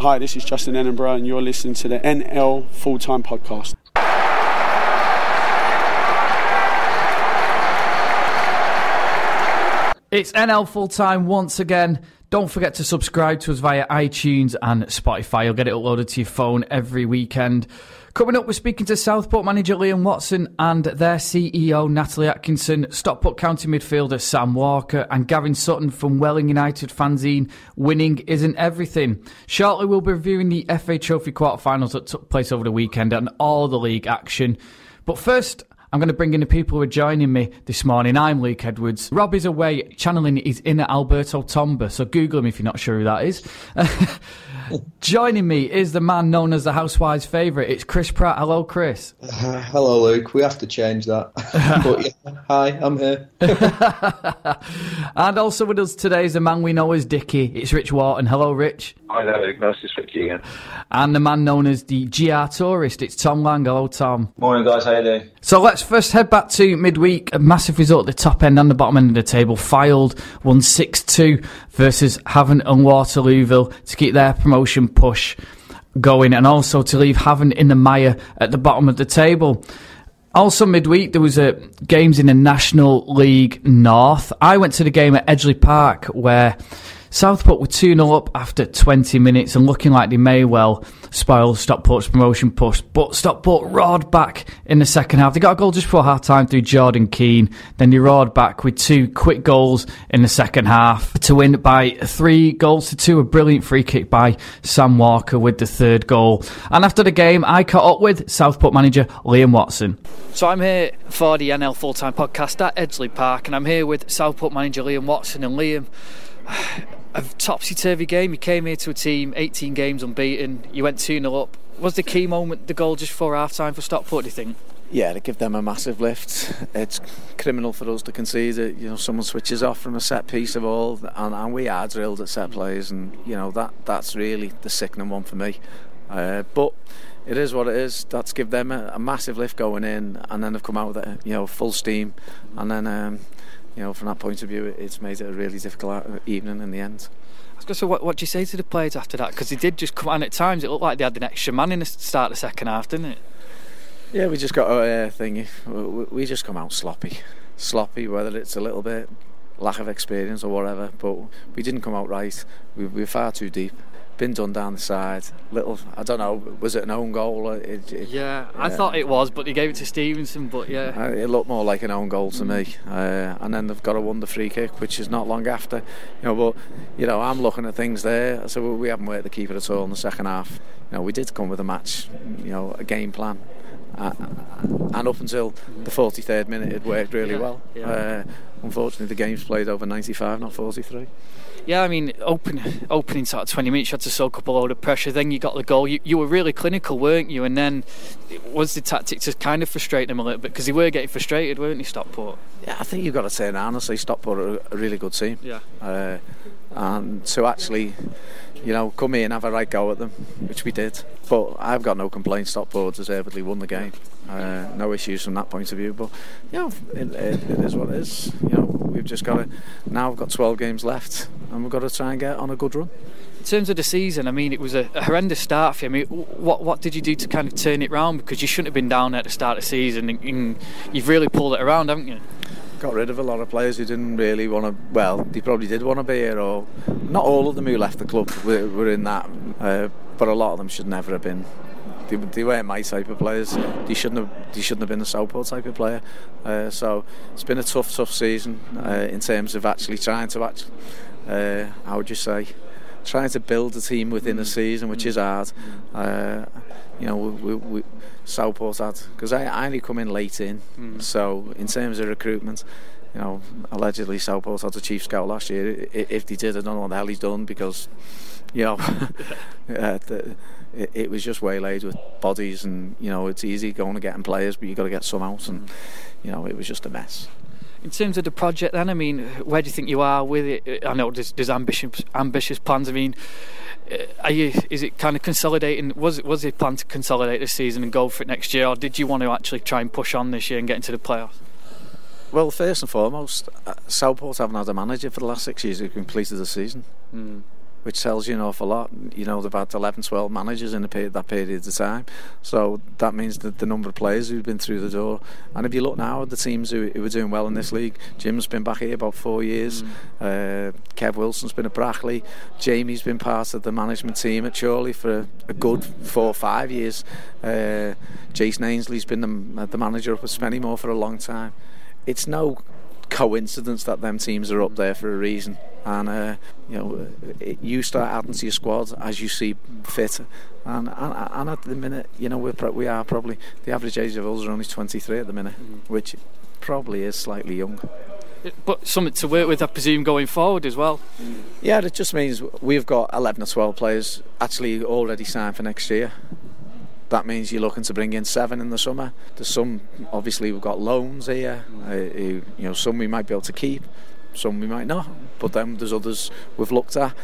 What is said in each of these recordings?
Hi, this is Justin Edinburgh, and you're listening to the NL Full Time Podcast. It's NL full time once again. Don't forget to subscribe to us via iTunes and Spotify. You'll get it uploaded to your phone every weekend. Coming up, we're speaking to Southport manager Liam Watson and their CEO Natalie Atkinson, Stockport County midfielder Sam Walker, and Gavin Sutton from Welling United fanzine. Winning isn't everything. Shortly, we'll be reviewing the FA Trophy quarterfinals that took place over the weekend and all the league action. But first, I'm going to bring in the people who are joining me this morning. I'm Luke Edwards. Rob is away channeling his inner Alberto Tomba, so Google him if you're not sure who that is. joining me is the man known as the Housewives' favourite. It's Chris Pratt. Hello, Chris. Uh, hello, Luke. We have to change that. but yeah, hi, I'm here. and also with us today is the man we know as Dicky. It's Rich Wharton. Hello, Rich. Hi there, Luke. Nice to speak to you again. And the man known as the GR Tourist. It's Tom Lang. Hello, Tom. Morning, guys. How you doing? So let's first head back to midweek. A massive result at the top end and the bottom end of the table. Fylde 162 versus Havant and Waterlooville to keep their promotion push going and also to leave Havant in the mire at the bottom of the table. Also midweek there was a games in the National League North. I went to the game at Edgeley Park where Southport were 2 0 up after 20 minutes and looking like they may well spoil Stockport's promotion push. But Stockport roared back in the second half. They got a goal just before half time through Jordan Keane. Then they roared back with two quick goals in the second half to win by three goals to two. A brilliant free kick by Sam Walker with the third goal. And after the game, I caught up with Southport manager Liam Watson. So I'm here for the NL Full Time Podcast at Edgeley Park, and I'm here with Southport manager Liam Watson. And Liam, a topsy turvy game. You came here to a team 18 games unbeaten. You went 2 0 up. Was the key moment the goal just before half time for Stockport, do you think? Yeah, to give them a massive lift. It's criminal for us to concede it. You know, someone switches off from a set piece of all, and, and we are drilled at set plays, and you know that that's really the sickening one for me. Uh, but it is what it is. That's give them a, a, massive lift going in, and then they've come out with it, you know, full steam, and then um, you know, from that point of view, it's made it a really difficult evening in the end. So what, what do you say to the players after that? Because they did just come on at times. It looked like they had an extra man in the start of the second half, didn't it? Yeah, we just got a uh, thing. We just come out sloppy, sloppy. Whether it's a little bit lack of experience or whatever, but we didn't come out right. We, we were far too deep been done down the side. Little, I don't know, was it an own goal? It, it, yeah, I thought it was, but he gave it to Stephenson. But yeah, uh, it looked more like an own goal to me. Uh, and then they've got a wonder free kick, which is not long after. You know, but you know, I'm looking at things there. So we haven't worked the keeper at all in the second half. You know, we did come with a match, you know, a game plan. Uh, and up until the 43rd minute, it worked really yeah, well. Yeah. Uh, unfortunately, the game's played over 95, not 43 yeah, I mean, open, opening sort of 20 minutes, you had to soak up a load of pressure. Then you got the goal. You, you were really clinical, weren't you? And then it was the tactic to kind of frustrate them a little bit because they were getting frustrated, weren't they, Stockport? Yeah, I think you've got to say now, honestly, Stockport are a really good team. Yeah. Uh, and to actually, you know, come here and have a right go at them, which we did. But I've got no complaints. Stockport deservedly won the game. Uh, no issues from that point of view. But you know, it, it, it is what it is. You know, we've just got to. Now we've got 12 games left, and we've got to try and get on a good run. In terms of the season, I mean, it was a, a horrendous start for you. I mean, what what did you do to kind of turn it round? Because you shouldn't have been down at the start of the season, and, and you've really pulled it around, haven't you? got rid of a lot of players who didn't really want to. Well, they probably did want to be here, or not all of them who left the club were, were in that, uh, but a lot of them should never have been. They, they, weren't my type of players. They shouldn't have. They shouldn't have been a Southport type of player. Uh, so it's been a tough, tough season uh, in terms of actually trying to actually. Uh, how would you say? Trying to build a team within a season, which is hard. Uh, you know, we, we, Southport had because I, I only come in late in. Mm. So in terms of recruitment, you know, allegedly Southport had a chief scout last year. If they did, I don't know what the hell he's done because, you know, uh, the, it, it, was just waylaid with bodies, and you know, it's easy going to getting players, but you got to get some out, and you know, it was just a mess. In terms of the project, then, I mean, where do you think you are with it? I know there's, there's ambitious, ambitious plans. I mean, uh, are you? Is it kind of consolidating? Was it was it plan to consolidate this season and go for it next year, or did you want to actually try and push on this year and get into the playoffs? Well, first and foremost, uh, Southport haven't had a manager for the last six years who completed the season. Mm. Which tells you an awful lot. You know, they've had 11, 12 managers in a period, that period of time. So that means that the number of players who've been through the door. And if you look now at the teams who, who are doing well in this league, Jim's been back here about four years. Mm. Uh, Kev Wilkin's been at Brackley. Jamie's been part of the management team at Chorley for a, a good four or five years. Uh, Jason Ainsley's been the, the manager up at Spennymoor for a long time. It's no coincidence that them teams are up there for a reason. And uh, you know, it, you start adding to your squad as you see fit. And, and, and at the minute, you know, we're pro- we are probably the average age of us are only 23 at the minute, mm. which probably is slightly young. But something to work with, I presume, going forward as well. Yeah, it just means we've got 11 or 12 players actually already signed for next year that means you're looking to bring in seven in the summer. There's some, obviously, we've got loans here. Uh, you know, some we might be able to keep, some we might not. But then there's others we've looked at.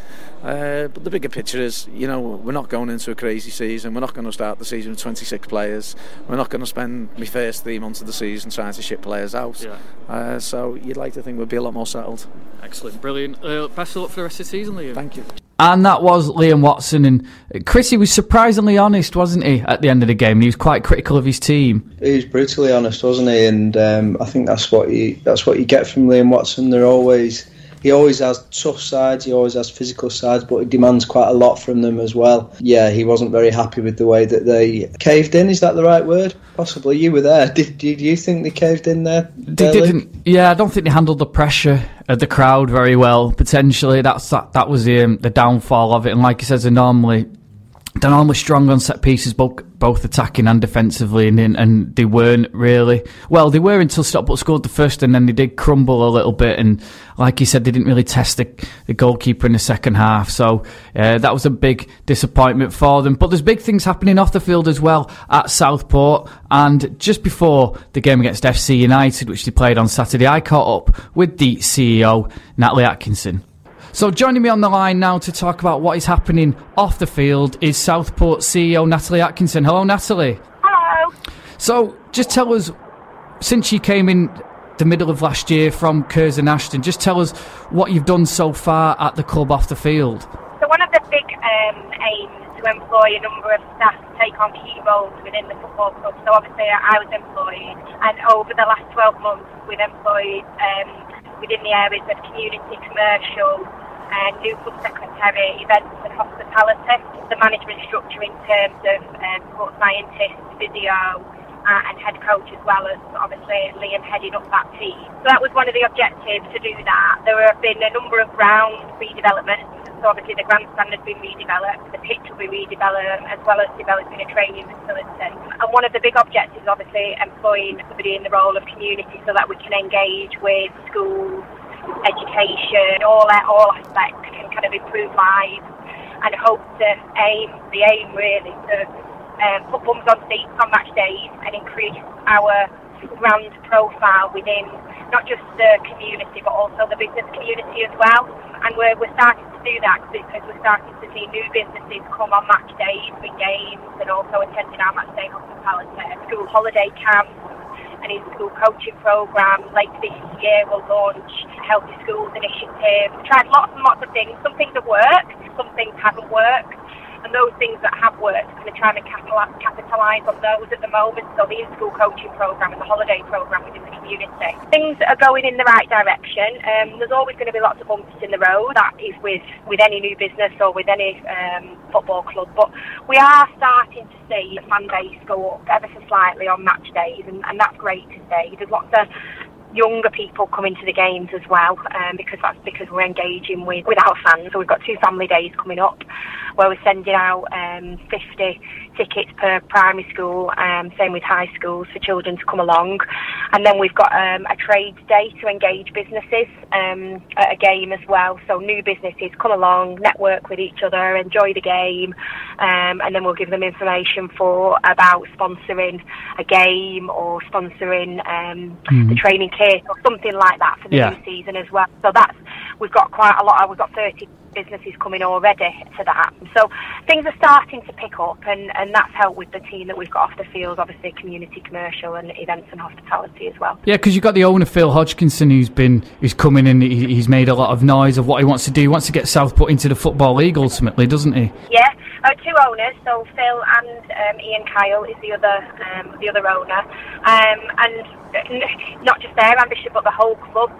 Uh, but the bigger picture is, you know, we're not going into a crazy season. We're not going to start the season with 26 players. We're not going to spend the first three months of the season trying to ship players out. Yeah. Uh, so you'd like to think we'd be a lot more settled. Excellent, brilliant. Uh, best of luck for the rest of the season, Liam. Thank you. And that was Liam Watson. And Chrissy was surprisingly honest, wasn't he, at the end of the game? He was quite critical of his team. He was brutally honest, wasn't he? And um, I think that's what you that's what you get from Liam Watson. They're always he always has tough sides, he always has physical sides, but he demands quite a lot from them as well. Yeah, he wasn't very happy with the way that they caved in. Is that the right word? Possibly. You were there. Did, did you think they caved in there? They didn't. Yeah, I don't think they handled the pressure of the crowd very well. Potentially, that's that. That was the um, the downfall of it. And like he says, they normally they're normally strong on set pieces, both both attacking and defensively, and, and they weren't really. Well, they were until Stockport scored the first, and then they did crumble a little bit. And like you said, they didn't really test the, the goalkeeper in the second half, so uh, that was a big disappointment for them. But there's big things happening off the field as well at Southport. And just before the game against FC United, which they played on Saturday, I caught up with the CEO Natalie Atkinson. So joining me on the line now to talk about what is happening off the field is Southport CEO Natalie Atkinson. Hello, Natalie. Hello. So just tell us, since you came in the middle of last year from Curzon Ashton, just tell us what you've done so far at the club off the field. So one of the big um, aims to employ a number of staff to take on key roles within the football club. So obviously I was employed, and over the last 12 months we've employed um, within the areas of community, commercial, and new club secretary, events and hospitality. The management structure in terms of um, sports scientists, physio, uh, and head coach as well as obviously Liam heading up that team. So that was one of the objectives to do that. There have been a number of ground redevelopments. So obviously the grandstand has been redeveloped, the pitch will be redeveloped, as well as developing a training facility. And one of the big objectives, obviously, employing somebody in the role of community so that we can engage with schools, education, all all aspects can kind of improve lives and hope to aim the aim really to um, put bums on seats on match days and increase our brand profile within not just the community but also the business community as well. And we're, we're starting to do that because we're starting to see new businesses come on match days with games and also attending our match day hospitality, school holiday camps an in-school coaching program. Later this year, we'll launch Healthy Schools Initiative. Tried lots and lots of things. Some things have worked, some things haven't worked and those things that have worked, kind of trying to capitalise on those at the moment. So the in-school coaching program and the holiday program within the community. Things are going in the right direction. Um, there's always going to be lots of bumps in the road. That is with with any new business or with any um, football club. But we are starting to see the fan base go up ever so slightly on match days, and, and that's great to see. There's lots of younger people come into the games as well um, because that's because we're engaging with, with our fans. So we've got two family days coming up where we're sending out um, 50 tickets per primary school, um, same with high schools for children to come along. And then we've got um, a trade day to engage businesses um, at a game as well. So new businesses come along, network with each other, enjoy the game, um, and then we'll give them information for about sponsoring a game or sponsoring mm-hmm. the training kit or something like that for the yeah. new season as well. So that's we've got quite a lot. We've got 30 business is coming already to that. So things are starting to pick up, and, and that's helped with the team that we've got off the field, obviously community, commercial, and events and hospitality as well. Yeah, because you've got the owner Phil Hodgkinson who's been who's coming in. He's made a lot of noise of what he wants to do. He wants to get Southport into the football league ultimately, doesn't he? Yeah, uh, two owners. So Phil and um, Ian Kyle is the other um, the other owner, um, and not just their ambition, but the whole club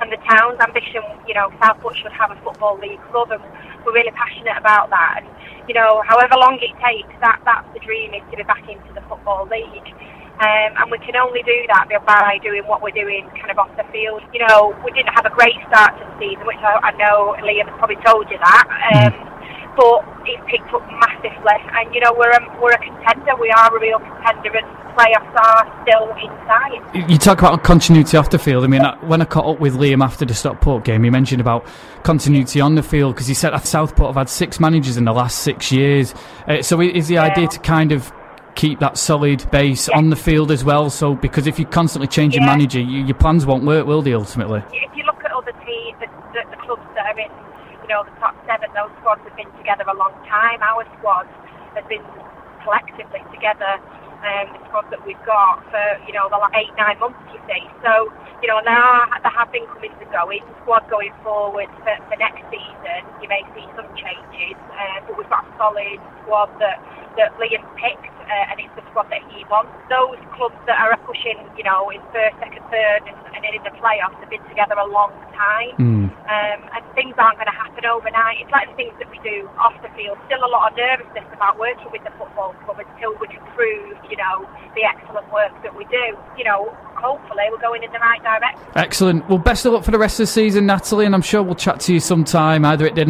and the town's ambition. You know, Southport should have a football league club, and we're really passionate about that. And you know, however long it takes, that that's the dream is to be back into the football league. Um, and we can only do that by doing what we're doing kind of off the field. You know, we didn't have a great start to the season, which I, I know Liam has probably told you that. Um, but it picked up massively, and you know we're a, we're a contender. We are a real contender, and playoffs are still inside. You talk about continuity off the field. I mean, when I caught up with Liam after the Stockport game, he mentioned about continuity on the field because he said at Southport have had six managers in the last six years. Uh, so is the idea to kind of keep that solid base yeah. on the field as well? So because if you constantly change yeah. your manager, you, your plans won't work, will they? Ultimately, if you look at other teams, the, the, the clubs that are in know, the top seven, those squads have been together a long time. Our squad has been collectively together, um, the squad that we've got for, you know, the like eight, nine months, you see. So, you know, there, are, there have been comings and goings. Squad going forward for, for next season, you may see some changes, uh, but we've got a solid squad that, that Liam picked, uh, and it's the squad that he wants. Those clubs that are pushing, you know, in first, second, third, and, and in the playoffs have been together a long time. Mm. Um, and things aren't going to happen overnight. It's like the things that we do off the field. Still a lot of nervousness about working with the football club until we can prove, you know, the excellent work that we do. You know, hopefully we're going in the right direction. Excellent. Well, best of luck for the rest of the season, Natalie, and I'm sure we'll chat to you sometime, either at the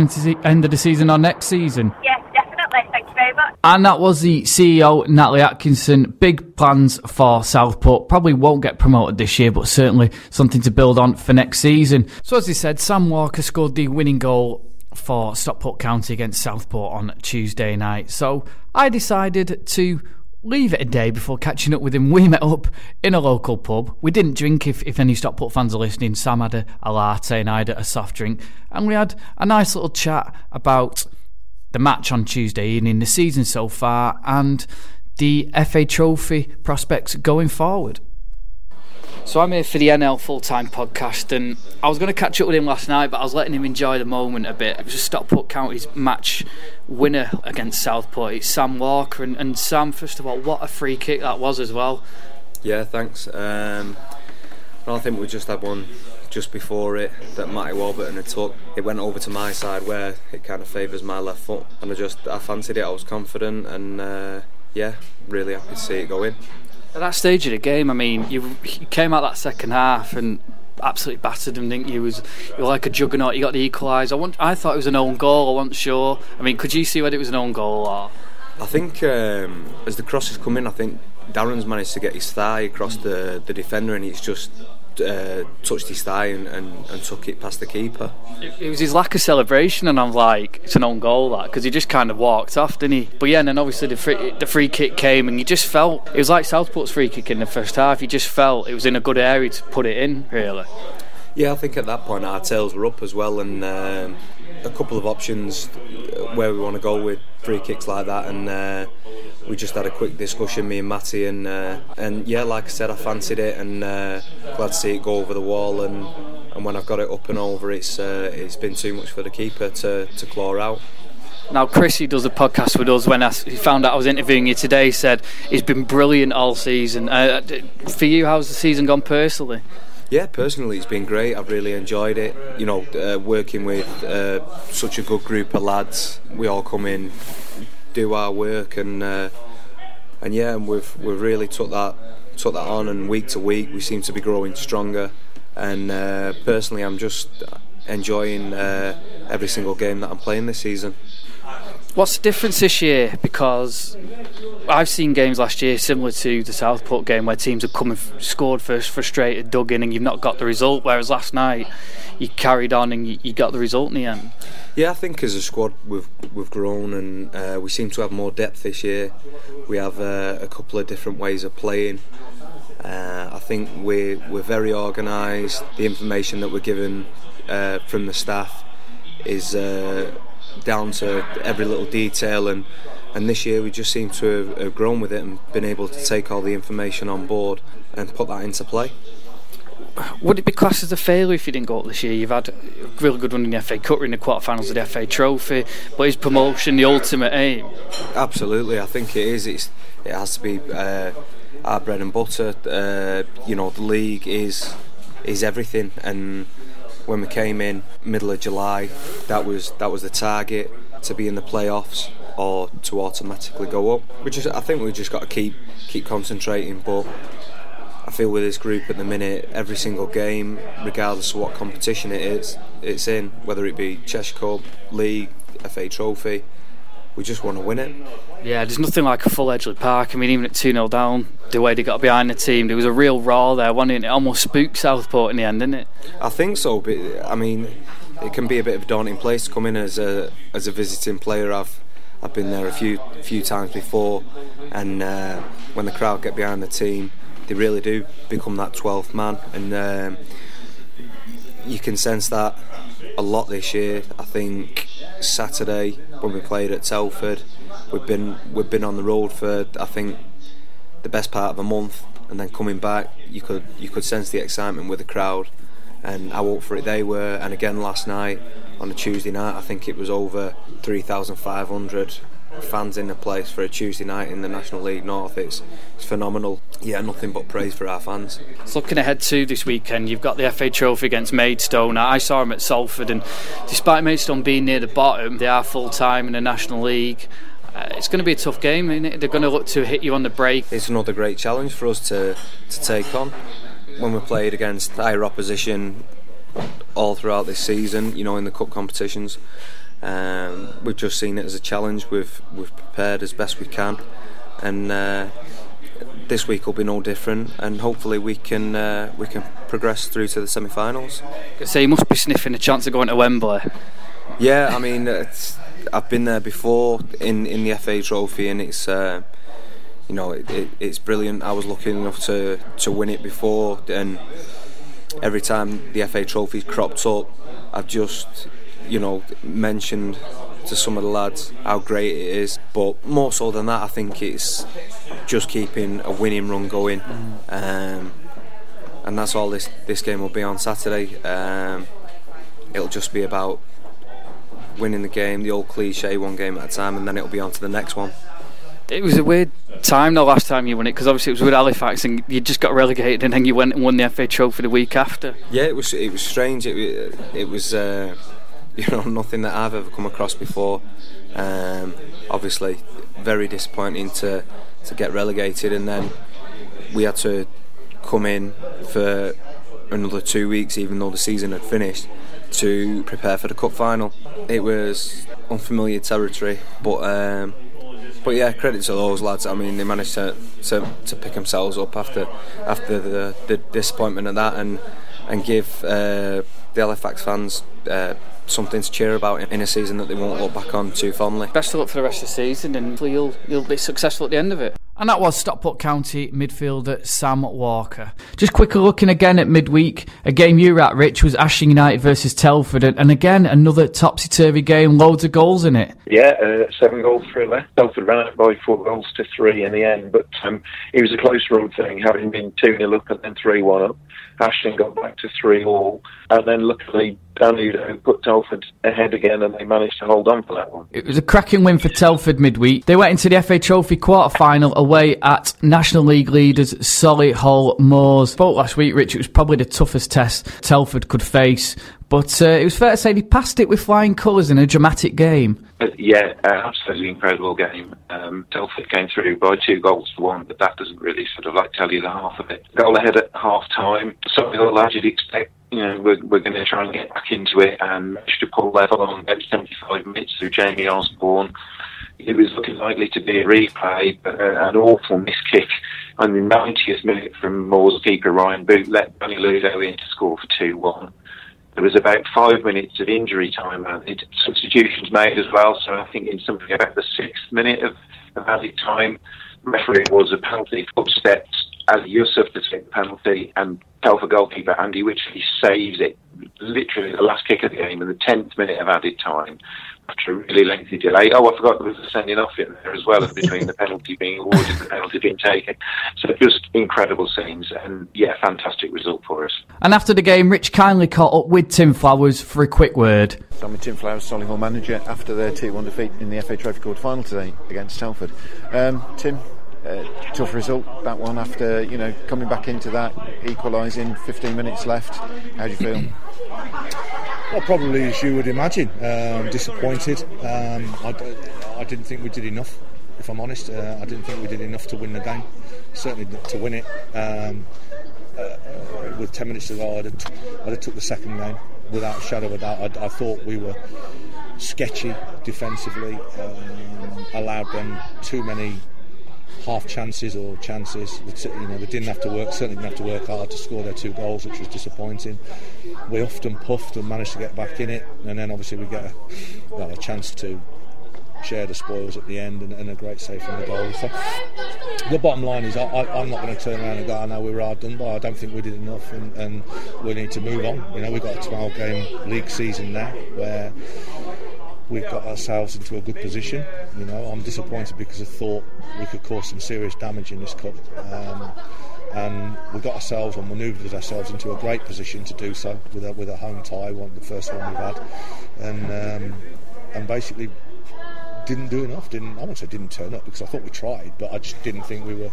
end of the season or next season. Yes, definitely. Thank you very much. And that was the CEO, Natalie Atkinson. Big plans for Southport. Probably won't get promoted this year, but certainly something to build on for next season. So, as he said, Sam Walker scored the winning goal for Stockport County against Southport on Tuesday night. So, I decided to leave it a day before catching up with him. We met up in a local pub. We didn't drink, if, if any Stockport fans are listening. Sam had a, a latte and I had a soft drink. And we had a nice little chat about the match on Tuesday evening, the season so far, and the FA Trophy prospects going forward. So I'm here for the NL full time podcast, and I was going to catch up with him last night, but I was letting him enjoy the moment a bit. It was a Stockport County's match winner against Southport. It's Sam Walker, and, and Sam, first of all, what a free kick that was as well. Yeah, thanks. Um, I think we just had one just before it that Matty Warburton had took. It went over to my side where it kind of favours my left foot, and I just I fancied it. I was confident, and uh, yeah, really happy to see it go in. At that stage of the game, I mean, you, you came out that second half and absolutely battered them, didn't you? you was you were like a juggernaut. You got the equaliser. I, want, I thought it was an own goal. I wasn't sure. I mean, could you see whether it was an own goal or? I think um, as the crosses come in, I think Darren's managed to get his thigh across the, the defender, and he's just uh, touched his thigh and, and, and, took it past the keeper. It, it was his lack of celebration, and I'm like, it's an own goal that because he just kind of walked off, didn't he? But yeah, and then obviously the free, the free kick came, and you just felt it was like Southport's free kick in the first half. You just felt it was in a good area to put it in, really. Yeah, I think at that point our tails were up as well, and um, a couple of options where we want to go with free kicks like that, and. Uh, we just had a quick discussion, me and Matty, and uh, and yeah, like I said, I fancied it, and uh, glad to see it go over the wall. And, and when I've got it up and over, it's uh, it's been too much for the keeper to, to claw out. Now, Chris, who does a podcast with us, when I, he found out I was interviewing you today, said he's been brilliant all season. Uh, for you, how's the season gone personally? Yeah, personally, it's been great. I've really enjoyed it. You know, uh, working with uh, such a good group of lads. We all come in do our work and uh, and yeah, and we've we've really took that took that on, and week to week we seem to be growing stronger. And uh, personally, I'm just enjoying uh, every single game that I'm playing this season. What's the difference this year? Because I've seen games last year similar to the Southport game where teams have come and scored first, frustrated, dug in, and you've not got the result. Whereas last night you carried on and you, you got the result in the end. Yeah, I think as a squad we've we've grown and uh, we seem to have more depth this year. We have uh, a couple of different ways of playing. Uh, I think we're we're very organised. The information that we're given uh, from the staff is uh, down to every little detail and and this year we just seem to have, have grown with it and been able to take all the information on board and put that into play. Would it be classed as a failure if you didn't go up this year? You've had a really good run in the FA Cup, in the quarterfinals of the FA Trophy, but is promotion the ultimate aim? Absolutely, I think it is. It's, it has to be uh, our bread and butter. Uh, you know, the league is is everything, and when we came in middle of July, that was that was the target to be in the playoffs or to automatically go up. Which is, I think we've just got to keep keep concentrating, but. I feel with this group at the minute, every single game, regardless of what competition it is, it's in, whether it be Cheshire Cup, League, FA Trophy, we just want to win it. Yeah, there's nothing like a full Edgeley Park. I mean, even at 2 0 down, the way they got behind the team, there was a real roar there, wasn't it? It almost spooked Southport in the end, didn't it? I think so, but I mean, it can be a bit of a daunting place to come in as a as a visiting player. I've I've been there a few few times before, and uh, when the crowd get behind the team, they really do become that 12th man, and um, you can sense that a lot this year. I think Saturday when we played at Telford, we've been we've been on the road for I think the best part of a month, and then coming back, you could you could sense the excitement with the crowd, and how up for it they were. And again last night on a Tuesday night, I think it was over 3,500 fans in the place for a Tuesday night in the National League North. It's, it's phenomenal. Yeah, nothing but praise for our fans. So looking ahead to this weekend, you've got the FA Trophy against Maidstone. I saw them at Salford, and despite Maidstone being near the bottom, they are full time in the National League. Uh, it's going to be a tough game. And they're going to look to hit you on the break. It's another great challenge for us to, to take on. When we played against higher opposition all throughout this season, you know, in the cup competitions, um, we've just seen it as a challenge. We've we've prepared as best we can, and uh, this week will be no different. And hopefully we can uh, we can progress through to the semi-finals. So you must be sniffing a chance of going to Wembley. Yeah, I mean, I've been there before in in the FA Trophy, and it's. Uh, you know, it, it, it's brilliant. I was lucky enough to, to win it before, and every time the FA Trophy's cropped up, I've just you know, mentioned to some of the lads how great it is. But more so than that, I think it's just keeping a winning run going. Um, and that's all this, this game will be on Saturday. Um, it'll just be about winning the game, the old cliche, one game at a time, and then it'll be on to the next one. It was a weird time the last time you won it because obviously it was with Halifax and you just got relegated and then you went and won the FA Trophy the week after. Yeah, it was it was strange. It it was. Uh, you know nothing that I've ever come across before. Um, obviously, very disappointing to to get relegated, and then we had to come in for another two weeks, even though the season had finished, to prepare for the cup final. It was unfamiliar territory, but. Um, but yeah, credit to those lads. I mean, they managed to, to, to pick themselves up after after the, the disappointment of that, and and give uh, the Halifax fans uh, something to cheer about in a season that they won't look back on too fondly. Best of luck for the rest of the season, and hopefully you'll you'll be successful at the end of it. And that was Stockport County midfielder Sam Walker. Just quickly looking again at midweek, a game you were at, Rich, was Ashton United versus Telford. And again, another topsy turvy game, loads of goals in it. Yeah, uh, seven goal thriller. Telford ran it by four goals to three in the end, but um, it was a close run thing, having been 2 0 up and then 3 1 up. Ashton got back to 3 all, and then luckily Udoh put Telford ahead again, and they managed to hold on for that one. It was a cracking win for Telford midweek. They went into the FA Trophy quarter final away at National League leaders Solihull Moors. Spoke last week, Rich, it was probably the toughest test Telford could face. But uh, it was fair to say they passed it with flying colours in a dramatic game. Uh, yeah, uh, absolutely incredible game. Um, Telford came through by two goals to one, but that doesn't really sort of like tell you the half of it. Goal ahead at half time. Something that you'd expect you know, we're, we're going to try and get back into it and manage to pull level on about 75 minutes through Jamie Osborne. It was looking likely to be a replay, but uh, an awful miss kick on the 90th minute from Moors' keeper Ryan Boot let Danny Udoh in to score for 2 1. There was about five minutes of injury time added, substitutions made as well, so I think in something about the sixth minute of, of added time, referee was a penalty footsteps Adi Yussuf to take the penalty, and Telford goalkeeper Andy Wycherley saves it literally the last kick of the game in the 10th minute of added time after a really lengthy delay. Oh, I forgot there was a sending off in there as well, between the penalty being awarded and the penalty being taken. So just incredible scenes, and yeah, fantastic result for us. And after the game, Rich kindly caught up with Tim Flowers for a quick word. So I'm with Tim Flowers, Solihull manager, after their 2 1 defeat in the FA Trophy quarter final today against Telford. Um, Tim, uh, tough result that one after you know coming back into that equalising 15 minutes left. How do you feel? Well probably as you would imagine. Um, disappointed. Um, I, I, didn't think we did enough if I'm honest. Uh, I didn't think we did enough to win the game certainly to win it. Um, uh, uh with 10 minutes to go I'd have, t- I'd have took the second game without a shadow of a doubt. I, I thought we were sketchy defensively. Um, allowed them too many half chances or chances. You know, they didn't have to work, certainly didn't have to work hard to score their two goals, which was disappointing. We often puffed and managed to get back in it, and then obviously we get a, well, a chance to share the spoils at the end and, and, a great save from the goal. So the bottom line is I, am not going to turn around and go, I know we were hard done by. I don't think we did enough and, and we need to move on. You know, we've got a 12 game league season now where we've got ourselves into a good position. You know, I'm disappointed because I thought we could cause some serious damage in this cup. Um, and we got ourselves and manoeuvred ourselves into a great position to do so with a, with a home tie, one the first one we've had, and um, and basically didn't do enough. Didn't I won't say didn't turn up because I thought we tried, but I just didn't think we were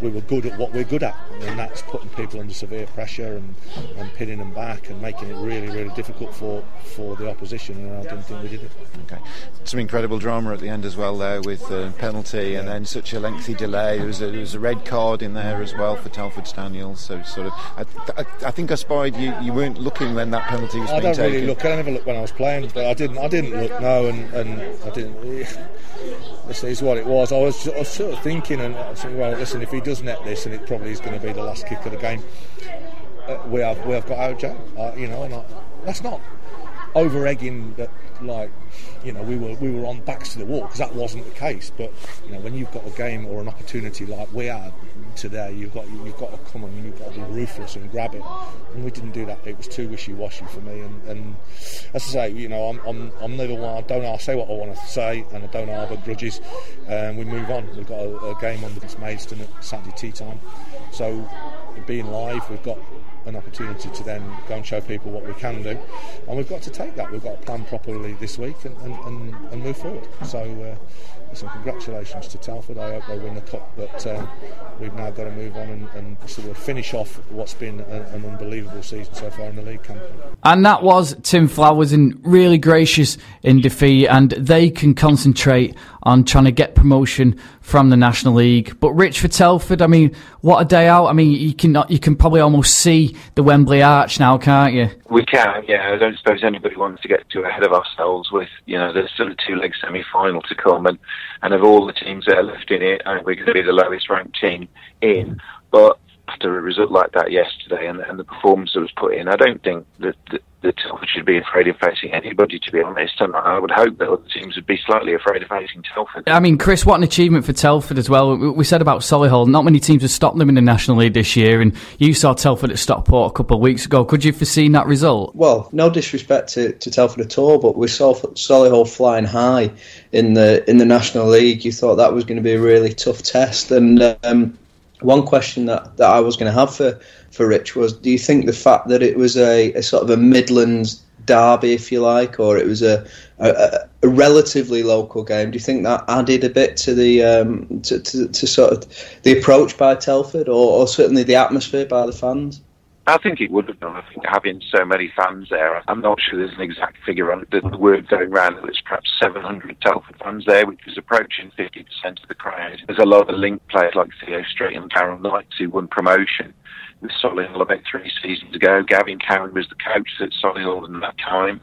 we were good at what we're good at, and that's putting people under severe pressure and, and pinning them back and making it really really difficult for for the opposition. And I didn't think we did it. Okay, some incredible drama at the end as well there with the penalty yeah. and then such a lengthy delay. There was a, there was a red card in there as well for Telford Staniel. So sort of, I, I, I, think I spied you. You weren't looking when that penalty was I being taken. I don't really look. I never looked when I was playing, but I didn't. I didn't look. No, and, and I didn't. This is what it was. I was, I was sort of thinking, and I well, listen, if he does net this, and it probably is going to be the last kick of the game, uh, we have we have got our job. Uh, you know, and I, that's not over egging that like you know we were we were on backs to the wall because that wasn't the case. But you know when you've got a game or an opportunity like we had today, you've got you've got to come and you've got to be ruthless and grab it. And we didn't do that. It was too wishy washy for me. And, and as I say, you know I'm I'm, I'm never one. I don't I say what I want to say, and I don't harbour grudges. And um, we move on. We've got a, a game on against Maidstone at Saturday tea time. So being live, we've got an opportunity to then go and show people what we can do. And we've got to take that. We've got to plan properly this week and, and, and, and move forward. So, uh, listen, congratulations to Telford. I hope they win the cup, but uh, we've now got to move on and, and sort of finish off what's been a, an unbelievable season so far in the league campaign. And that was Tim Flowers, and really gracious in defeat, and they can concentrate on trying to get promotion from the National League. But Rich for Telford, I mean, what a day out! I mean, you can you can probably almost see the Wembley Arch now, can't you? We can, yeah. I don't suppose anybody wants to get too ahead of ourselves with you know there's still a two leg semi final to come, and and of all the teams that are left in it, we're going to be the lowest ranked team in. But after a result like that yesterday and, and the performance that was put in, I don't think that, that, that Telford should be afraid of facing anybody, to be honest. And I would hope that other teams would be slightly afraid of facing Telford. I mean, Chris, what an achievement for Telford as well. We said about Solihull, not many teams have stopped them in the National League this year, and you saw Telford at Stockport a couple of weeks ago. Could you have foresee that result? Well, no disrespect to, to Telford at all, but we saw Solihull flying high in the in the National League. You thought that was going to be a really tough test, and um, one question that, that I was going to have for, for Rich was do you think the fact that it was a, a sort of a Midlands derby, if you like, or it was a, a, a, relatively local game, do you think that added a bit to the um, to, to, to, sort of the approach by Telford or, or certainly the atmosphere by the fans? I think it would have done. I think having so many fans there, I'm not sure there's an exact figure on it. The, the word going around that there's perhaps 700 Telford fans there, which is approaching 50% of the crowd. There's a lot of linked players like Theo Streete and Karen Knight who won promotion with Solihull about three seasons ago. Gavin Cowan was the coach at Solihull in that time.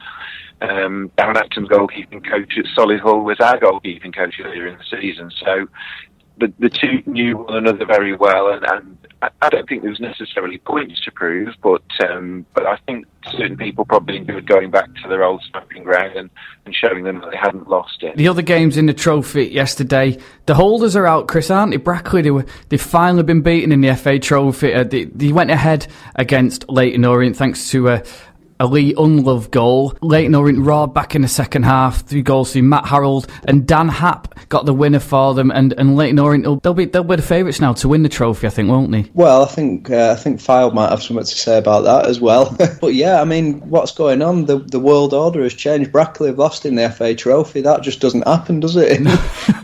Um, Darren Acton's goalkeeping coach at Solihull was our goalkeeping coach earlier in the season. So the, the two knew one another very well, and, and I don't think there was necessarily points to prove, but um, but I think certain people probably enjoyed going back to their old stomping ground and, and showing them that they hadn't lost it. The other games in the trophy yesterday, the holders are out, Chris, aren't they? Brackley, they were, they've finally been beaten in the FA Trophy. Uh, they, they, went ahead against Leyton Orient thanks to a, a Lee Ndlovu goal. Leyton Orient roared back in the second half. Three goals through Matt Harrold and Dan Happe got the winner for them. And, and Leyton Orient, they'll be, they'll be the favourites now to win the trophy, I think, won't they? Well, I think uh, I think Fylde might have something to say about that as well. but yeah, I mean, what's going on? The the world order has changed. Brackley have lost in the FA Trophy. That just doesn't happen, does it? In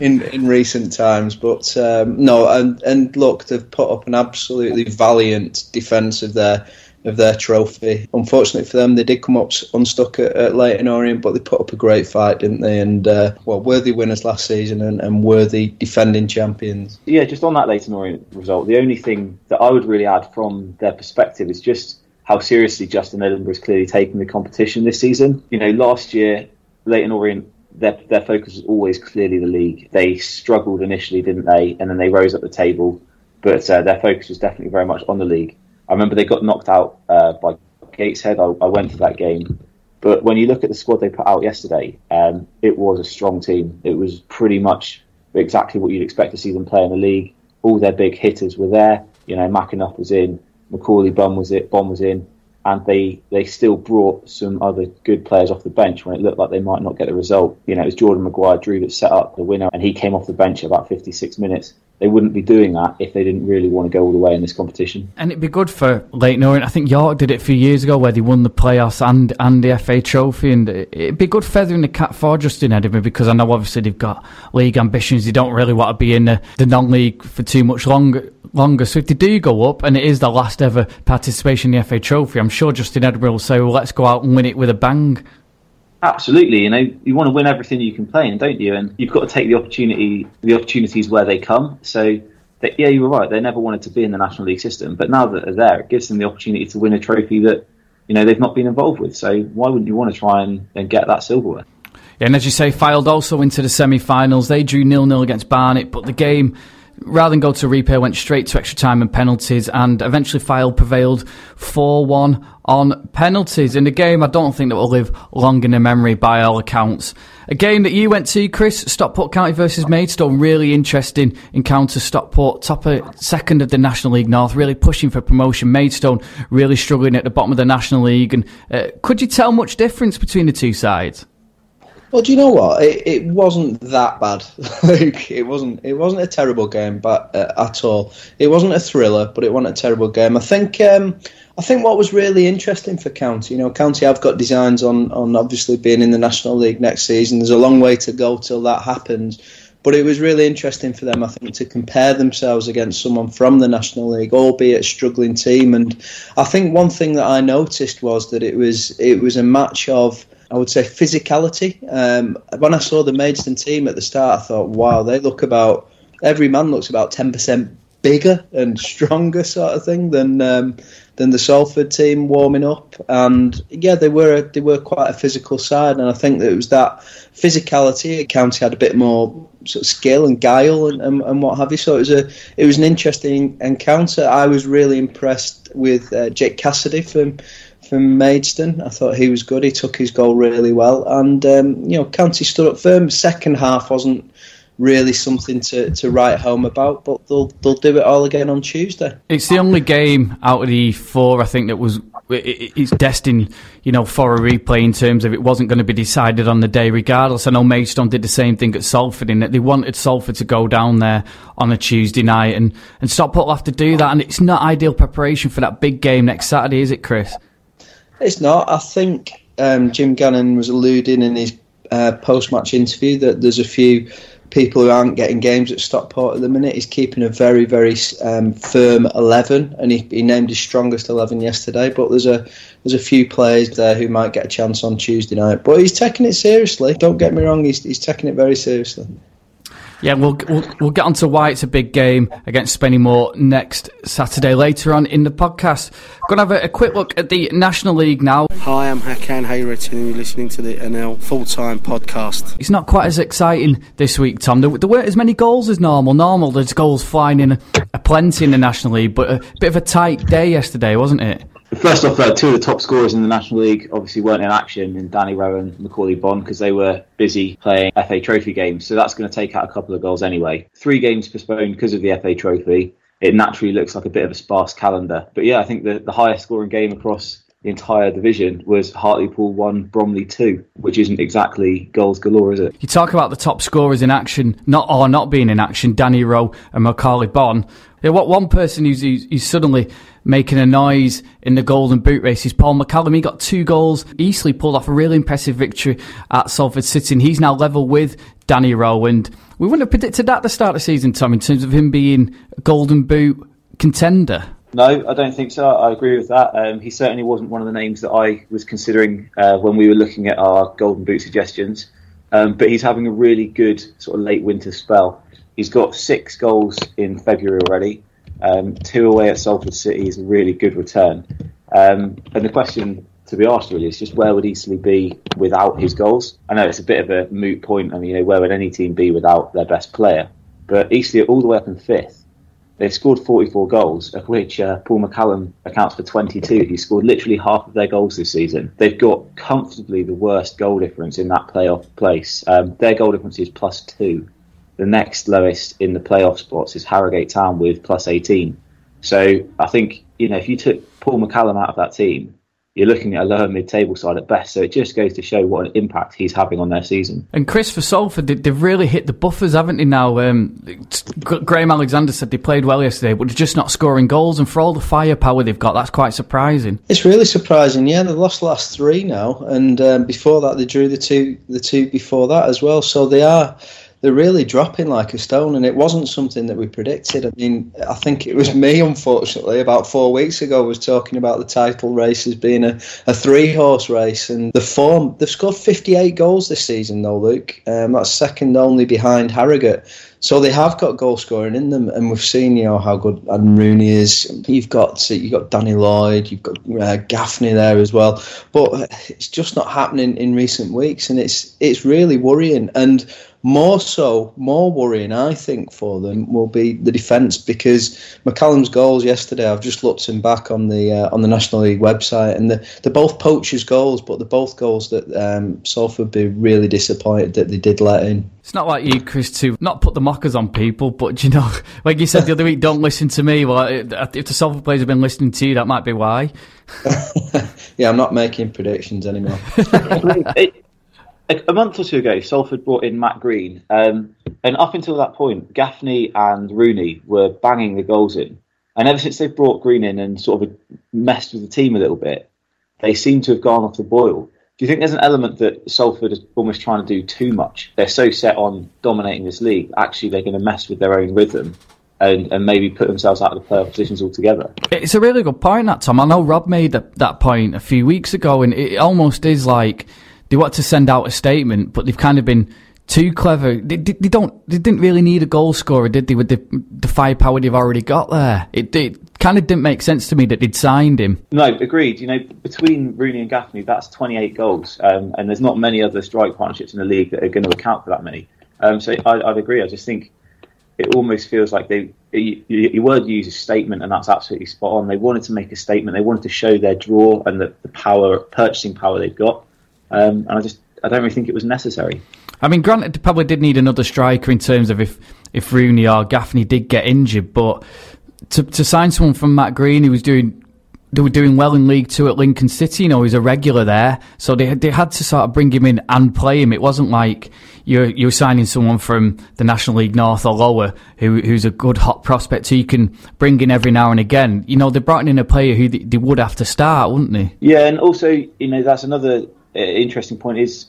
in, in recent times. But um, no, and and look, they've put up an absolutely valiant defence of their of their trophy. Unfortunately for them, they did come up unstuck at, at Leyton Orient, but they put up a great fight, didn't they? And uh, well, worthy winners last season and, and worthy defending champions. Yeah, just on that Leyton Orient result, the only thing that I would really add from their perspective is just how seriously Justin Edinburgh is clearly taking the competition this season. You know, last year Leyton Orient their their focus was always clearly the league. They struggled initially, didn't they? And then they rose up the table, but uh, their focus was definitely very much on the league. I remember they got knocked out uh, by Gateshead. I, I, went to that game. But when you look at the squad they put out yesterday, um, it was a strong team. It was pretty much exactly what you'd expect to see them play in the league. All their big hitters were there. You know, McAnuff was in, Macauley Bonne was it, Bonne was in, and they they still brought some other good players off the bench when it looked like they might not get the result. You know, it was Jordan Maguire-Drew that set up the winner, and he came off the bench about 56 minutes they wouldn't be doing that if they didn't really want to go all the way in this competition. And it'd be good for Leyton Orient. I think York did it a few years ago where they won the playoffs and, and the FA Trophy, and it'd be good feathering the cap for Justin Edinburgh because I know obviously they've got league ambitions. They don't really want to be in the, the non-league for too much longer. Longer, so if they do go up, and it is the last ever participation in the FA Trophy, I'm sure Justin Edinburgh will say, "Well, let's go out and win it with a bang." Absolutely, you know, you want to win everything you can play in, don't you? And you've got to take the opportunity, the opportunities where they come. So, that, yeah, you were right. They never wanted to be in the National League system, but now that they're there, it gives them the opportunity to win a trophy that you know they've not been involved with. So, why wouldn't you want to try and, and get that silverware? Yeah, and as you say, Fylde also into the semi-finals. They drew nil-nil against Barnet, but the game rather than go to replay, went straight to extra time and penalties, and eventually Fylde prevailed 4 1 on penalties. In a game I don't think that will live long in the memory by all accounts. A game that you went to, Chris, Stockport County versus Maidstone. Really interesting encounter. Stockport, top of, second of the National League North, really pushing for promotion. Maidstone really struggling at the bottom of the National League. And uh, could you tell much difference between the two sides? Well, do you know what? It, it wasn't that bad. like it wasn't. It wasn't a terrible game, but uh, at all. It wasn't a thriller, but it wasn't a terrible game. I think. Um, I think what was really interesting for County, you know, County have got designs on on obviously being in the National League next season. There's a long way to go till that happens. But it was really interesting for them, I think, to compare themselves against someone from the National League, albeit a struggling team. And I think one thing that I noticed was that it was it was a match of I would say physicality. Um, when I saw the Maidstone team at the start, I thought, wow, they look about every man looks about ten percent bigger and stronger, sort of thing, than um, than the Salford team warming up. And yeah, they were they were quite a physical side, and I think that it was that physicality. County had a bit more sort of skill and guile and, and, and, what have you. So it was a it was an interesting encounter. I was really impressed with uh, Jake Cassidy from from Maidstone. I thought he was good. He took his goal really well, and um, you know, County stood up firm. Second half wasn't really something to, to write home about, but they'll they'll do it all again on Tuesday. It's the only game out of the four I think that was it's destined, you know, for a replay in terms of it wasn't going to be decided on the day regardless. I know Maidstone did the same thing at Salford in that they wanted Salford to go down there on a Tuesday night and, and Stockport will have to do that and it's not ideal preparation for that big game next Saturday, is it, Chris? It's not. I think um, Jim Gannon was alluding in his uh, post-match interview that there's a few people who aren't getting games at Stockport at the minute. He's keeping a very, very um, firm eleven, and he, he, named his strongest eleven yesterday. But there's a there's a few players there who might get a chance on Tuesday night. But he's taking it seriously. Don't get me wrong. He's he's taking it very seriously. Yeah, we'll, we'll, we'll get on to why it's a big game against Spennymoor next Saturday later on in the podcast. Going to have a, a, quick look at the National League now. Hi, I'm Hakan Hayrettin and you're listening to the NL Full Time Podcast. It's not quite as exciting this week, Tom. There, there weren't as many goals as normal. Normal, there's goals flying in a, a plenty in the National League, but a bit of a tight day yesterday, wasn't it? First off, uh, two of the top scorers in the National League obviously weren't in action in Danny Rowan and Macauley Bonne because they were busy playing FA Trophy games. So that's going to take out a couple of goals anyway. Three games postponed because of the FA Trophy. It naturally looks like a bit of a sparse calendar. But yeah, I think the, the highest scoring game across the entire division was Hartlepool 1, Bromley 2, which isn't exactly goals galore, is it? You talk about the top scorers in action, not or not being in action, Danny Rowe and Macauley Bonne. Yeah, what one person who's, who's, suddenly making a noise in the golden boot race is Paul McCallum. He got two goals. Eastleigh pulled off a really impressive victory at Salford City, and he's now level with Danny Rowland. We wouldn't have predicted that at the start of the season, Tom, in terms of him being a golden boot contender. No, I don't think so. I agree with that. Um, he certainly wasn't one of the names that I was considering uh, when we were looking at our golden boot suggestions. Um, but he's having a really good sort of late winter spell. He's got six goals in February already. Um, two away at Salford City is a really good return. Um, and the question to be asked really is just where would Eastleigh be without his goals? I know it's a bit of a moot point. I mean, you know, where would any team be without their best player? But Eastleigh are all the way up in fifth They've scored 44 goals, of which uh, Paul McCallum accounts for 22. He scored literally half of their goals this season. They've got comfortably the worst goal difference in that playoff place. Um, their goal difference is plus two. The next lowest in the playoff spots is Harrogate Town with plus 18. So I think, you know, if you took Paul McCallum out of that team, you're looking at a lower mid-table side at best. So it just goes to show what an impact he's having on their season. And Chris for Salford, they've really hit the buffers, haven't they? Now, um, Graham Alexander said they played well yesterday, but they're just not scoring goals. And for all the firepower they've got, that's quite surprising. It's really surprising. Yeah, they've lost the last three now, and um, before that they drew the two, the two before that as well. So they are they're really dropping like a stone, and it wasn't something that we predicted. I mean, I think it was me, unfortunately, about four weeks ago, was talking about the title race as being a, a three horse race, and the form they've scored 58 goals this season, though, Luke. Um, that's second only behind Harrogate. So they have got goal scoring in them, and we've seen you know how good Adam Rooney is. You've got you've got Danny Lloyd, you've got uh, Gaffney there as well, but it's just not happening in recent weeks, and it's it's really worrying. And more so, more worrying, I think, for them will be the defence because McCallum's goals yesterday. I've just looked him back on the uh, on the National League website, and they're, they're both poachers' goals, but they're both goals that um, Salford would be really disappointed that they did let in. It's not like you, Chris, to not put the mockers on people, but you know, like you said the other week, don't listen to me. Well, if the Salford players have been listening to you, that might be why. yeah, I'm not making predictions anymore. it, a, month or two ago, Salford brought in Matt Green, um, and up until that point, Gaffney and Rooney were banging the goals in. And ever since they've brought Green in and sort of messed with the team a little bit, they seem to have gone off the boil. Do you think there's an element that Salford is almost trying to do too much? They're so set on dominating this league, actually, they're going to mess with their own rhythm. And, and, maybe put themselves out of the playoff positions altogether. It's a really good point, that Tom. I know Rob made that, that point a few weeks ago, and it almost is like they want to send out a statement, but they've kind of been too clever. They, they, they, don't. They didn't really need a goal scorer, did they? With the, the firepower they've already got there, it, it kind of didn't make sense to me that they'd signed him. No, agreed. You know, between Rooney and Gaffney, that's 28 goals, um, and there's not many other strike partnerships in the league that are going to account for that many. Um, so I, would agree. I just think it almost feels like they. Your word use is statement, and that's absolutely spot on. They wanted to make a statement. They wanted to show their draw and the, the power, purchasing power they've got. Um, and I just I don't really think it was necessary. I mean, granted, they probably did need another striker in terms of if if Rooney or Gaffney did get injured, but to to sign someone from Matt Green who was doing they were doing well in League Two at Lincoln City. You know, he's a regular there, so they they had to sort of bring him in and play him. It wasn't like you're you're signing someone from the National League North or lower who who's a good hot prospect who you can bring in every now and again. You know, they brought in a player who they, they would have to start, wouldn't they? Yeah, and also you know that's another uh, interesting point is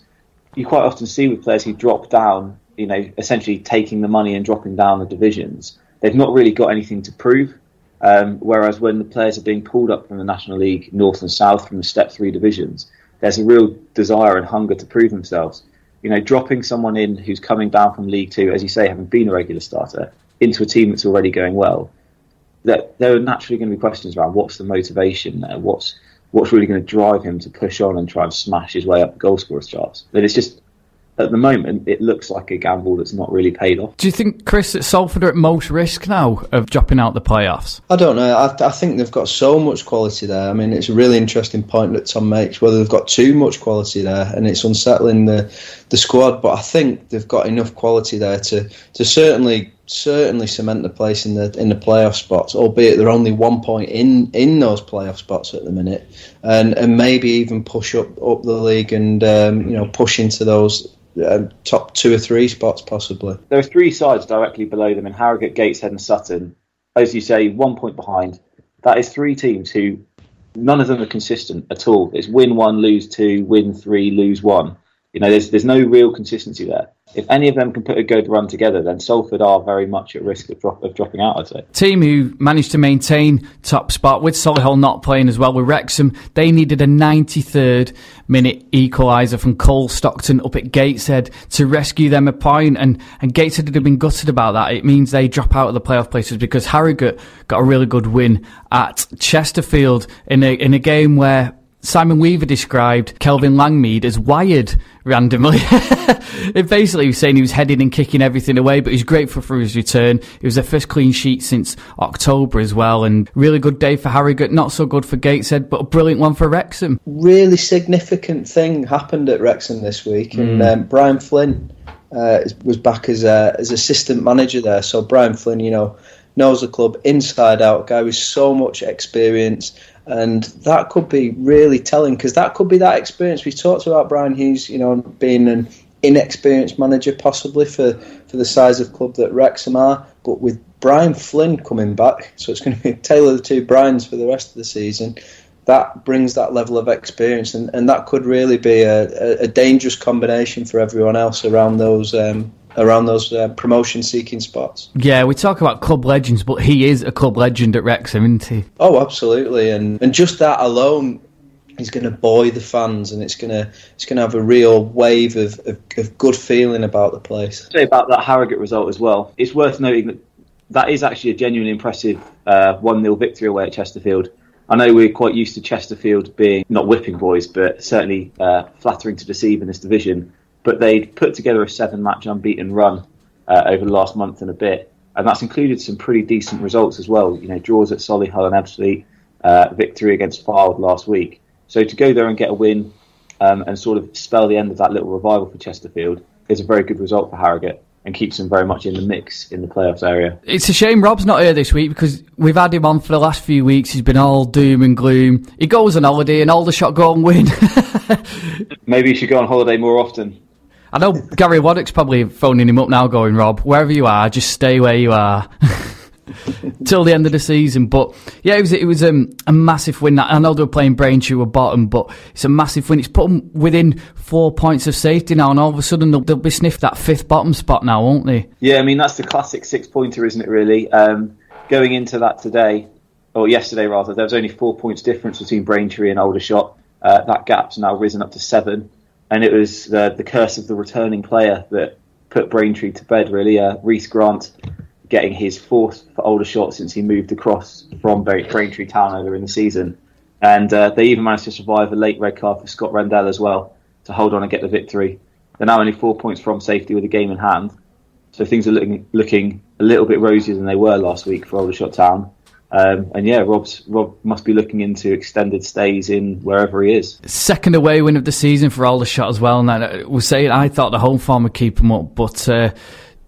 you quite often see with players who drop down, you know, essentially taking the money and dropping down the divisions. They've not really got anything to prove. Um, whereas when the players are being pulled up from the National League North and South from the Step Three divisions, there's a real desire and hunger to prove themselves. You know, dropping someone in who's coming down from League Two, as you say, having been a regular starter, into a team that's already going well, that there are naturally going to be questions around what's the motivation there, what's what's really going to drive him to push on and try and smash his way up the goal scorers charts. But it's just at the moment, it looks like a gamble that's not really paid off. Do you think, Chris, that Salford are at most risk now of dropping out the playoffs? I don't know. I, I, think they've got so much quality there. I mean, it's a really interesting point that Tom makes, whether they've got too much quality there, and it's unsettling the, the squad. But I think they've got enough quality there to to certainly certainly cement the place in the in the playoff spots. Albeit they're only one point in in those playoff spots at the minute, and and maybe even push up up the league and um, you know push into those uh, top two or three spots possibly. There are three sides directly below them in Harrogate, Gateshead, and Sutton. As you say, one point behind. That is three teams who none of them are consistent at all. It's win one, lose two, win three, lose one. You know, there's there's no real consistency there. If any of them can put a good run together, then Salford are very much at risk of, drop, of dropping out. I'd say. Team who managed to maintain top spot with Solihull not playing as well with Wrexham, they needed a 93rd minute equaliser from Cole Stockton up at Gateshead to rescue them a point, and and Gateshead had been gutted about that. It means they drop out of the playoff places because Harrogate got a really good win at Chesterfield in a in a game where Simon Weaver described Kelvin Langmead as wired randomly. it basically was saying he was heading and kicking everything away, but he's grateful for his return. It was their first clean sheet since October as well, and really good day for Harrogate. Not so good for Gateshead, but a brilliant one for Wrexham. Really significant thing happened at Wrexham this week, and Mm. um, Brian Flynn uh, was back as a, as assistant manager there. So Brian Flynn, you know, knows the club inside out. Guy with so much experience. And that could be really telling because that could be that experience. We talked about Brian Hughes, you know, being an inexperienced manager possibly for, for the size of club that Wrexham are. But with Brian Flynn coming back, so it's going to be a of the two Brians for the rest of the season. That brings that level of experience, and, and that could really be a, a, a dangerous combination for everyone else around those um, around those uh, promotion seeking spots. Yeah, we talk about club legends, but he is a club legend at Wrexham, isn't he? Oh, absolutely, and and just that alone is going to buoy the fans, and it's going to it's going to have a real wave of, of, of good feeling about the place. say about that Harrogate result as well. It's worth noting that that is actually a genuinely impressive uh, 1 0 victory away at Chesterfield. I know we're quite used to Chesterfield being not whipping boys, but certainly uh, flattering to deceive in this division. But they'd put together a seven match unbeaten run uh, over the last month and a bit. And that's included some pretty decent results as well. You know, draws at Solihull and Ebbsfleet, uh, victory against Fylde last week. So to go there and get a win um, and sort of spell the end of that little revival for Chesterfield is a very good result for Harrogate and keeps them very much in the mix in the playoffs area. It's a shame Rob's not here this week because we've had him on for the last few weeks. He's been all doom and gloom. He goes on holiday and Aldershot go and win. Maybe he should go on holiday more often. I know Gary Waddock's probably phoning him up now, going, Rob, wherever you are, just stay where you are. Till the end of the season, but yeah, it was it was um, a massive win. I know they were playing Braintree were bottom, but it's a massive win. It's put them within four points of safety now, and all of a sudden they'll, they'll be sniffed that fifth bottom spot now, won't they? Yeah, I mean that's the classic six pointer, isn't it? Really, um, going into that today or yesterday rather, there was only four points difference between Braintree and Aldershot. Uh, that gap's now risen up to seven, and it was the curse of the returning player that put Braintree to bed. Really, uh, Reece Grant getting his fourth for Aldershot since he moved across from Braintree Town earlier in the season, and uh, they even managed to survive a late red card for Scott Rendell as well to hold on and get the victory. They're now only four points from safety with a game in hand. So things are looking looking a little bit rosier than they were last week for Aldershot Town. Um, and yeah, Rob's Rob must be looking into extended stays in wherever he is. Second away win of the season for Aldershot as well. And I was saying I thought the home form would keep them up, but uh,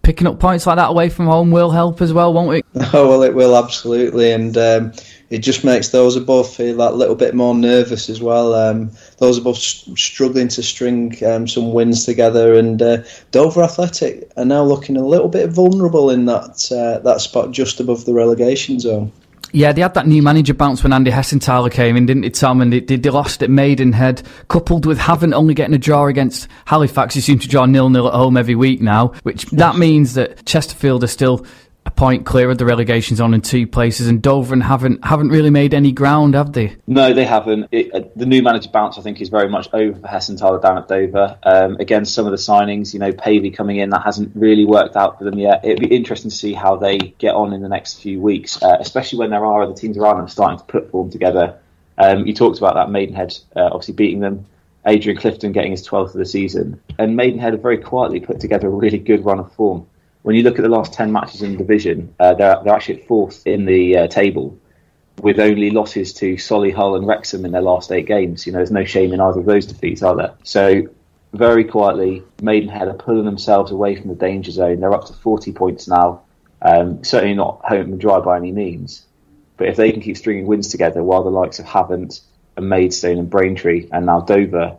picking up points like that away from home will help as well, won't it? Oh well, it will absolutely, and um, it just makes those above feel that little bit more nervous as well. Um, those above s- struggling to string um, some wins together, and uh, Dover Athletic are now looking a little bit vulnerable in that uh, that spot just above the relegation zone. Yeah, they had that new manager bounce when Andy Hessenthaler came in, didn't they, Tom? And they, they, lost at Maidenhead, coupled with having only getting a draw against Halifax. They seem to draw nil-nil at home every week now, which that means that Chesterfield are still a point clear of the relegation zone in two places, and Dover haven't haven't really made any ground, have they? No, they haven't. It, uh, the new manager bounce, I think, is very much over for Hessenthaler down at Dover. Um, again, some of the signings, you know, Pavey coming in, that hasn't really worked out for them yet. It'd be interesting to see how they get on in the next few weeks, uh, especially when there are other teams around them starting to put form together. Um, you talked about that Maidenhead, uh, obviously beating them. Adrian Clifton getting his 12th of the season. And Maidenhead have very quietly put together a really good run of form. When you look at the last 10 matches in the division, uh, they're, they're actually fourth in the uh, table with only losses to Solihull and Wrexham in their last eight games. You know, there's no shame in either of those defeats, are there? So very quietly, Maidenhead are pulling themselves away from the danger zone. They're up to 40 points now. Um, certainly not home and dry by any means. But if they can keep stringing wins together while the likes of Havant and Maidstone and Braintree and now Dover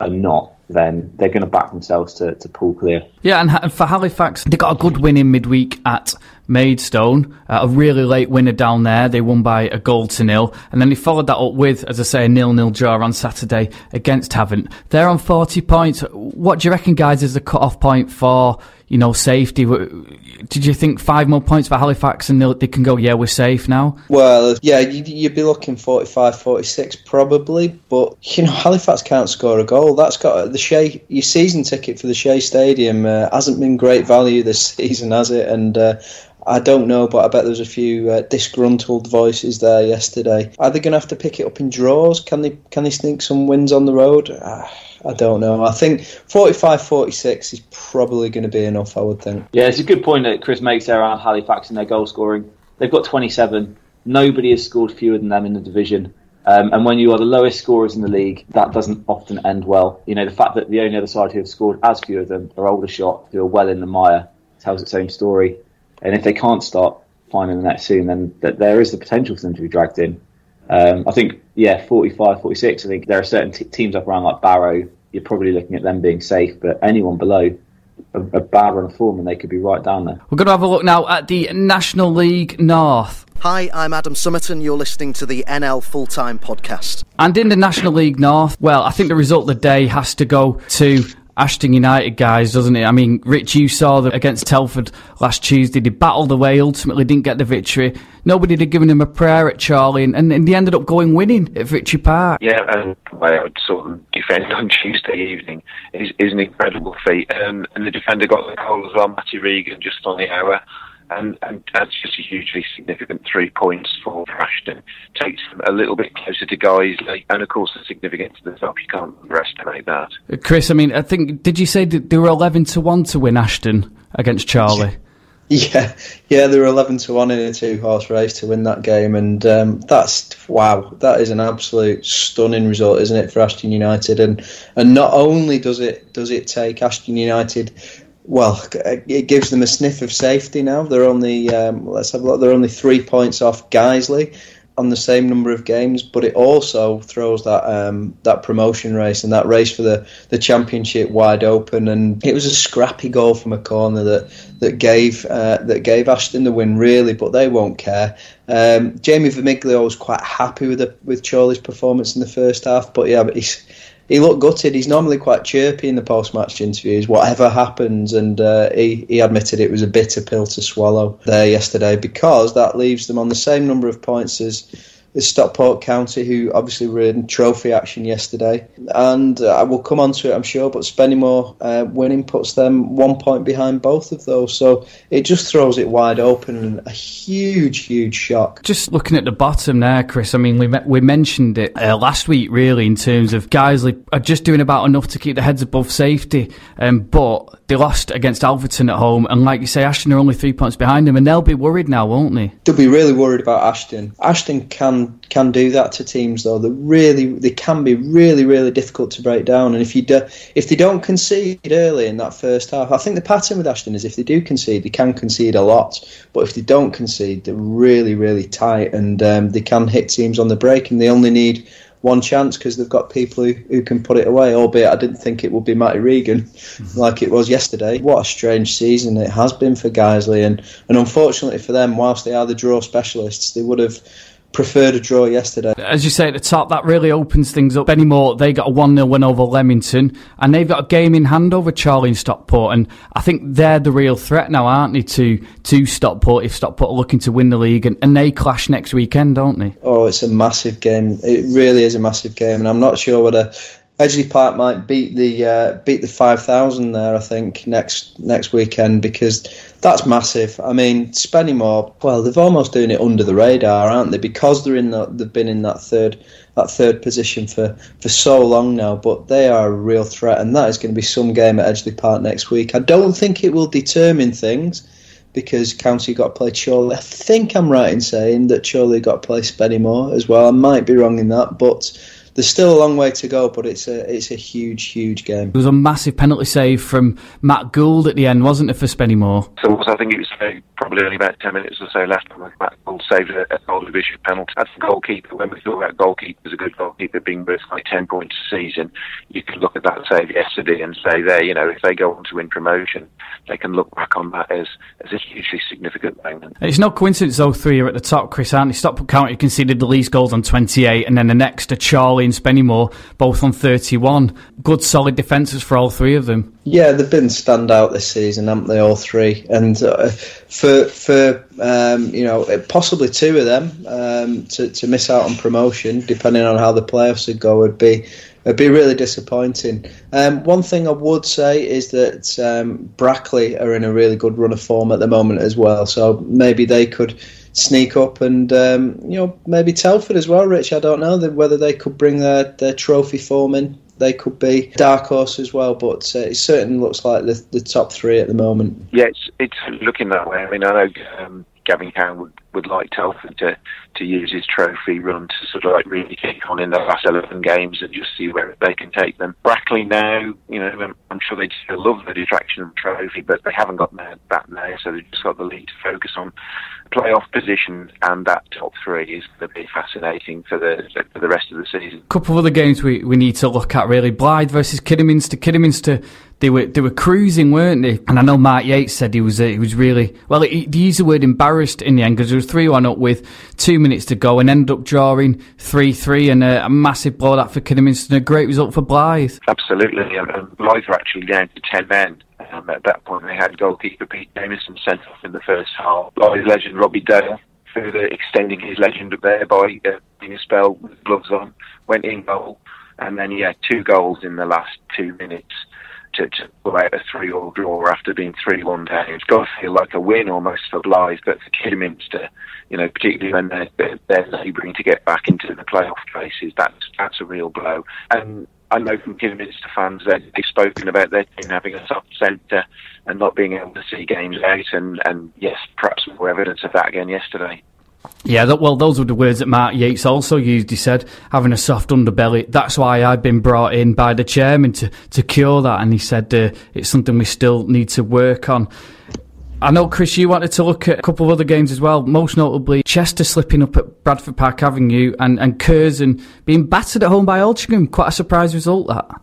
are not, then they're going to back themselves to, to pull clear. Yeah, and for Halifax, they got a good win in midweek at Maidstone, uh, a really late winner down there. They won by a goal to nil, and then they followed that up with, as I say, a nil-nil draw on Saturday against Havant. They're on forty points. What do you reckon, guys, is the cut-off point for you know safety? Did you think five more points for Halifax and they can go? Yeah, we're safe now. Well, yeah, you'd be looking 45, 46 probably, but you know Halifax can't score a goal. That's got the Shay. Your season ticket for the Shay Stadium uh, hasn't been great value this season, has it? And uh, I don't know, but I bet there's a few uh, disgruntled voices there yesterday. Are they going to have to pick it up in draws? Can they can they sneak some wins on the road? Uh, I don't know. I think 45-46 is probably going to be enough. I would think. Yeah, it's a good point that Chris makes there around Halifax and their goal scoring. They've got 27. Nobody has scored fewer than them in the division. Um, and when you are the lowest scorers in the league, that doesn't often end well. You know, the fact that the only other side who have scored as few of them are Aldershot, who are well in the mire, tells its own story. And if they can't start finding the net soon, then th- there is the potential for them to be dragged in. Um, I think, yeah, 45, 46. I think there are certain t- teams up around like Barrow. You're probably looking at them being safe, but anyone below a, a bad run of form, and they could be right down there. We're going to have a look now at the National League North. Hi, I'm Adam Summerton. You're listening to the NL Full Time Podcast. And in the National League North, well, I think the result of the day has to go to Ashton United guys, doesn't it? I mean, Rich, you saw them against Telford last Tuesday. They battled away, ultimately didn't get the victory. Nobody had given him a prayer at Chorley, and, and, they ended up going winning at Victory Park. Yeah, and I would sort of defend on Tuesday evening is, is an incredible feat. Um, and the defender got the goal as well, Matty Regan, just on the hour and, and that's just a hugely significant three points for Ashton. Takes them a little bit closer to Guiseley, and of course the significance of the top. You can't underestimate that. Chris, I mean, I think did you say that they were eleven to one to win Ashton against Chorley? Yeah, yeah, they were eleven to one in a two-horse race to win that game, and um, that's wow. That is an absolute stunning result, isn't it, for Ashton United? And and not only does it does it take Ashton United well, it gives them a sniff of safety now. They're only um, let's have a look. They're only three points off Guiseley on the same number of games, but it also throws that um, that promotion race and that race for the, the championship wide open. And it was a scrappy goal from a corner that that gave uh, that gave Ashton the win, really. But they won't care. Um, Jamie Vermiglio was quite happy with the, with Chorley's performance in the first half, but yeah, but he's he looked gutted. He's normally quite chirpy in the post-match interviews, whatever happens, and uh, he, he admitted it was a bitter pill to swallow there yesterday because that leaves them on the same number of points as is Stockport County, who obviously were in trophy action yesterday. And uh, I will come on to it, I'm sure, but Spennymoor uh, winning puts them one point behind both of those. So it just throws it wide open and a huge, huge shock. Just looking at the bottom there, Chris, I mean, we, we mentioned it uh, last week, really, in terms of guys are just doing about enough to keep their heads above safety. Um, but they lost against Alfreton at home, and like you say, Ashton are only three points behind them, and they'll be worried now, won't they? They'll be really worried about Ashton. Ashton can can do that to teams, though. They really they can be really really difficult to break down, and if you do, if they don't concede early in that first half, I think the pattern with Ashton is if they do concede, they can concede a lot, but if they don't concede, they're really really tight, and um, they can hit teams on the break, and they only need one chance because they've got people who, who can put it away. Albeit I didn't think it would be Matty Regan mm-hmm. like it was yesterday. What a strange season it has been for Guiseley, and and unfortunately for them, whilst they are the draw specialists, they would have preferred a draw yesterday. As you say at the top, that really opens things up anymore. They got a 1 0 win over Leamington, and they've got a game in hand over Chorley and Stockport. And I think they're the real threat now, aren't they, to, to Stockport if Stockport are looking to win the league? And, and they clash next weekend, don't they? Oh, it's a massive game. It really is a massive game. And I'm not sure whether Edgeley Park might beat the uh, beat the five thousand there. I think next next weekend because that's massive. I mean, Spennymoor. Well, they've almost doing it under the radar, aren't they? Because they're in the, they've been in that third that third position for, for so long now. But they are a real threat, and that is going to be some game at Edgeley Park next week. I don't think it will determine things because County got to play Chorley. I think I'm right in saying that Chorley got to play Spennymoor as well. I might be wrong in that, but there's still a long way to go, but it's a it's a huge, huge game. There was a massive penalty save from Matt Gould at the end, wasn't it, for Spennymoor? So I think it was uh, probably only about 10 minutes or so left. Matt Gould saved a, a goal division penalty. As a goalkeeper, when we talk about goalkeepers, a good goalkeeper being worth like 10 points a season, you can look at that save yesterday and say there, you know, if they go on to win promotion, they can look back on that as, as a hugely significant moment. It's no coincidence those three are at the top, Chris, aren't they? Stockport County conceded the least goals on 28, and then the next are Chorley and Spennymoor, both on 31. Good solid defences for all three of them. Yeah, they've been standout this season, haven't they? All three, and uh, for for um, you know possibly two of them um, to to miss out on promotion, depending on how the playoffs would go, would be it'd be really disappointing. Um, one thing I would say is that um, Brackley are in a really good run of form at the moment as well, so maybe they could sneak up and um, you know maybe Telford as well. Rich, I don't know whether they could bring their, their trophy form in they could be dark horse as well. But uh, it certainly looks like the, the top three at the moment. Yeah, it's, it's looking that way. I mean, I know um, Gavin Cowan would, would like Telford to, to use his trophy run to sort of like really kick on in the last 11 games and just see where they can take them. Brackley now, you know, I'm sure they still love the distraction of the trophy, but they haven't got that now, so they've just got the league to focus on. Playoff position and that top three is going to be fascinating for the for the rest of the season. A couple of other games we, we need to look at really. Blyth versus Kidderminster. Kidderminster they were they were cruising, weren't they? And I know Mark Yates said he was uh, he was really well. He, he used the word embarrassed in the end because there was three one up with two minutes to go and ended up drawing three three and a, a massive blow that for Kidderminster and a great result for Blyth. Absolutely, and Blyth were actually down to ten men. Um, at that point, they had goalkeeper Pete Jameson sent off in the first half. Blyth legend Robbie Dale, further extending his legend there by uh, being a spell with gloves on, went in goal, and then he had two goals in the last two minutes to, to pull out a three all draw after being three one down. It's got to feel like a win almost for Blyth, but for Kidderminster, you know, particularly when they're, they're, labouring to get back into the playoff races, that's that's a real blow. And I know from Kidderminster fans that they've spoken about their team having a soft centre and not being able to see games out, and, and yes, perhaps more evidence of that again yesterday. Yeah, that, well, those were the words that Mark Yates also used. He said, having a soft underbelly, that's why I've been brought in by the chairman to, to cure that. And he said uh, it's something we still need to work on. I know, Chris, you wanted to look at a couple of other games as well, most notably Chester slipping up at Bradford Park Avenue and, and Curzon being battered at home by Altrincham. Quite a surprise result, that.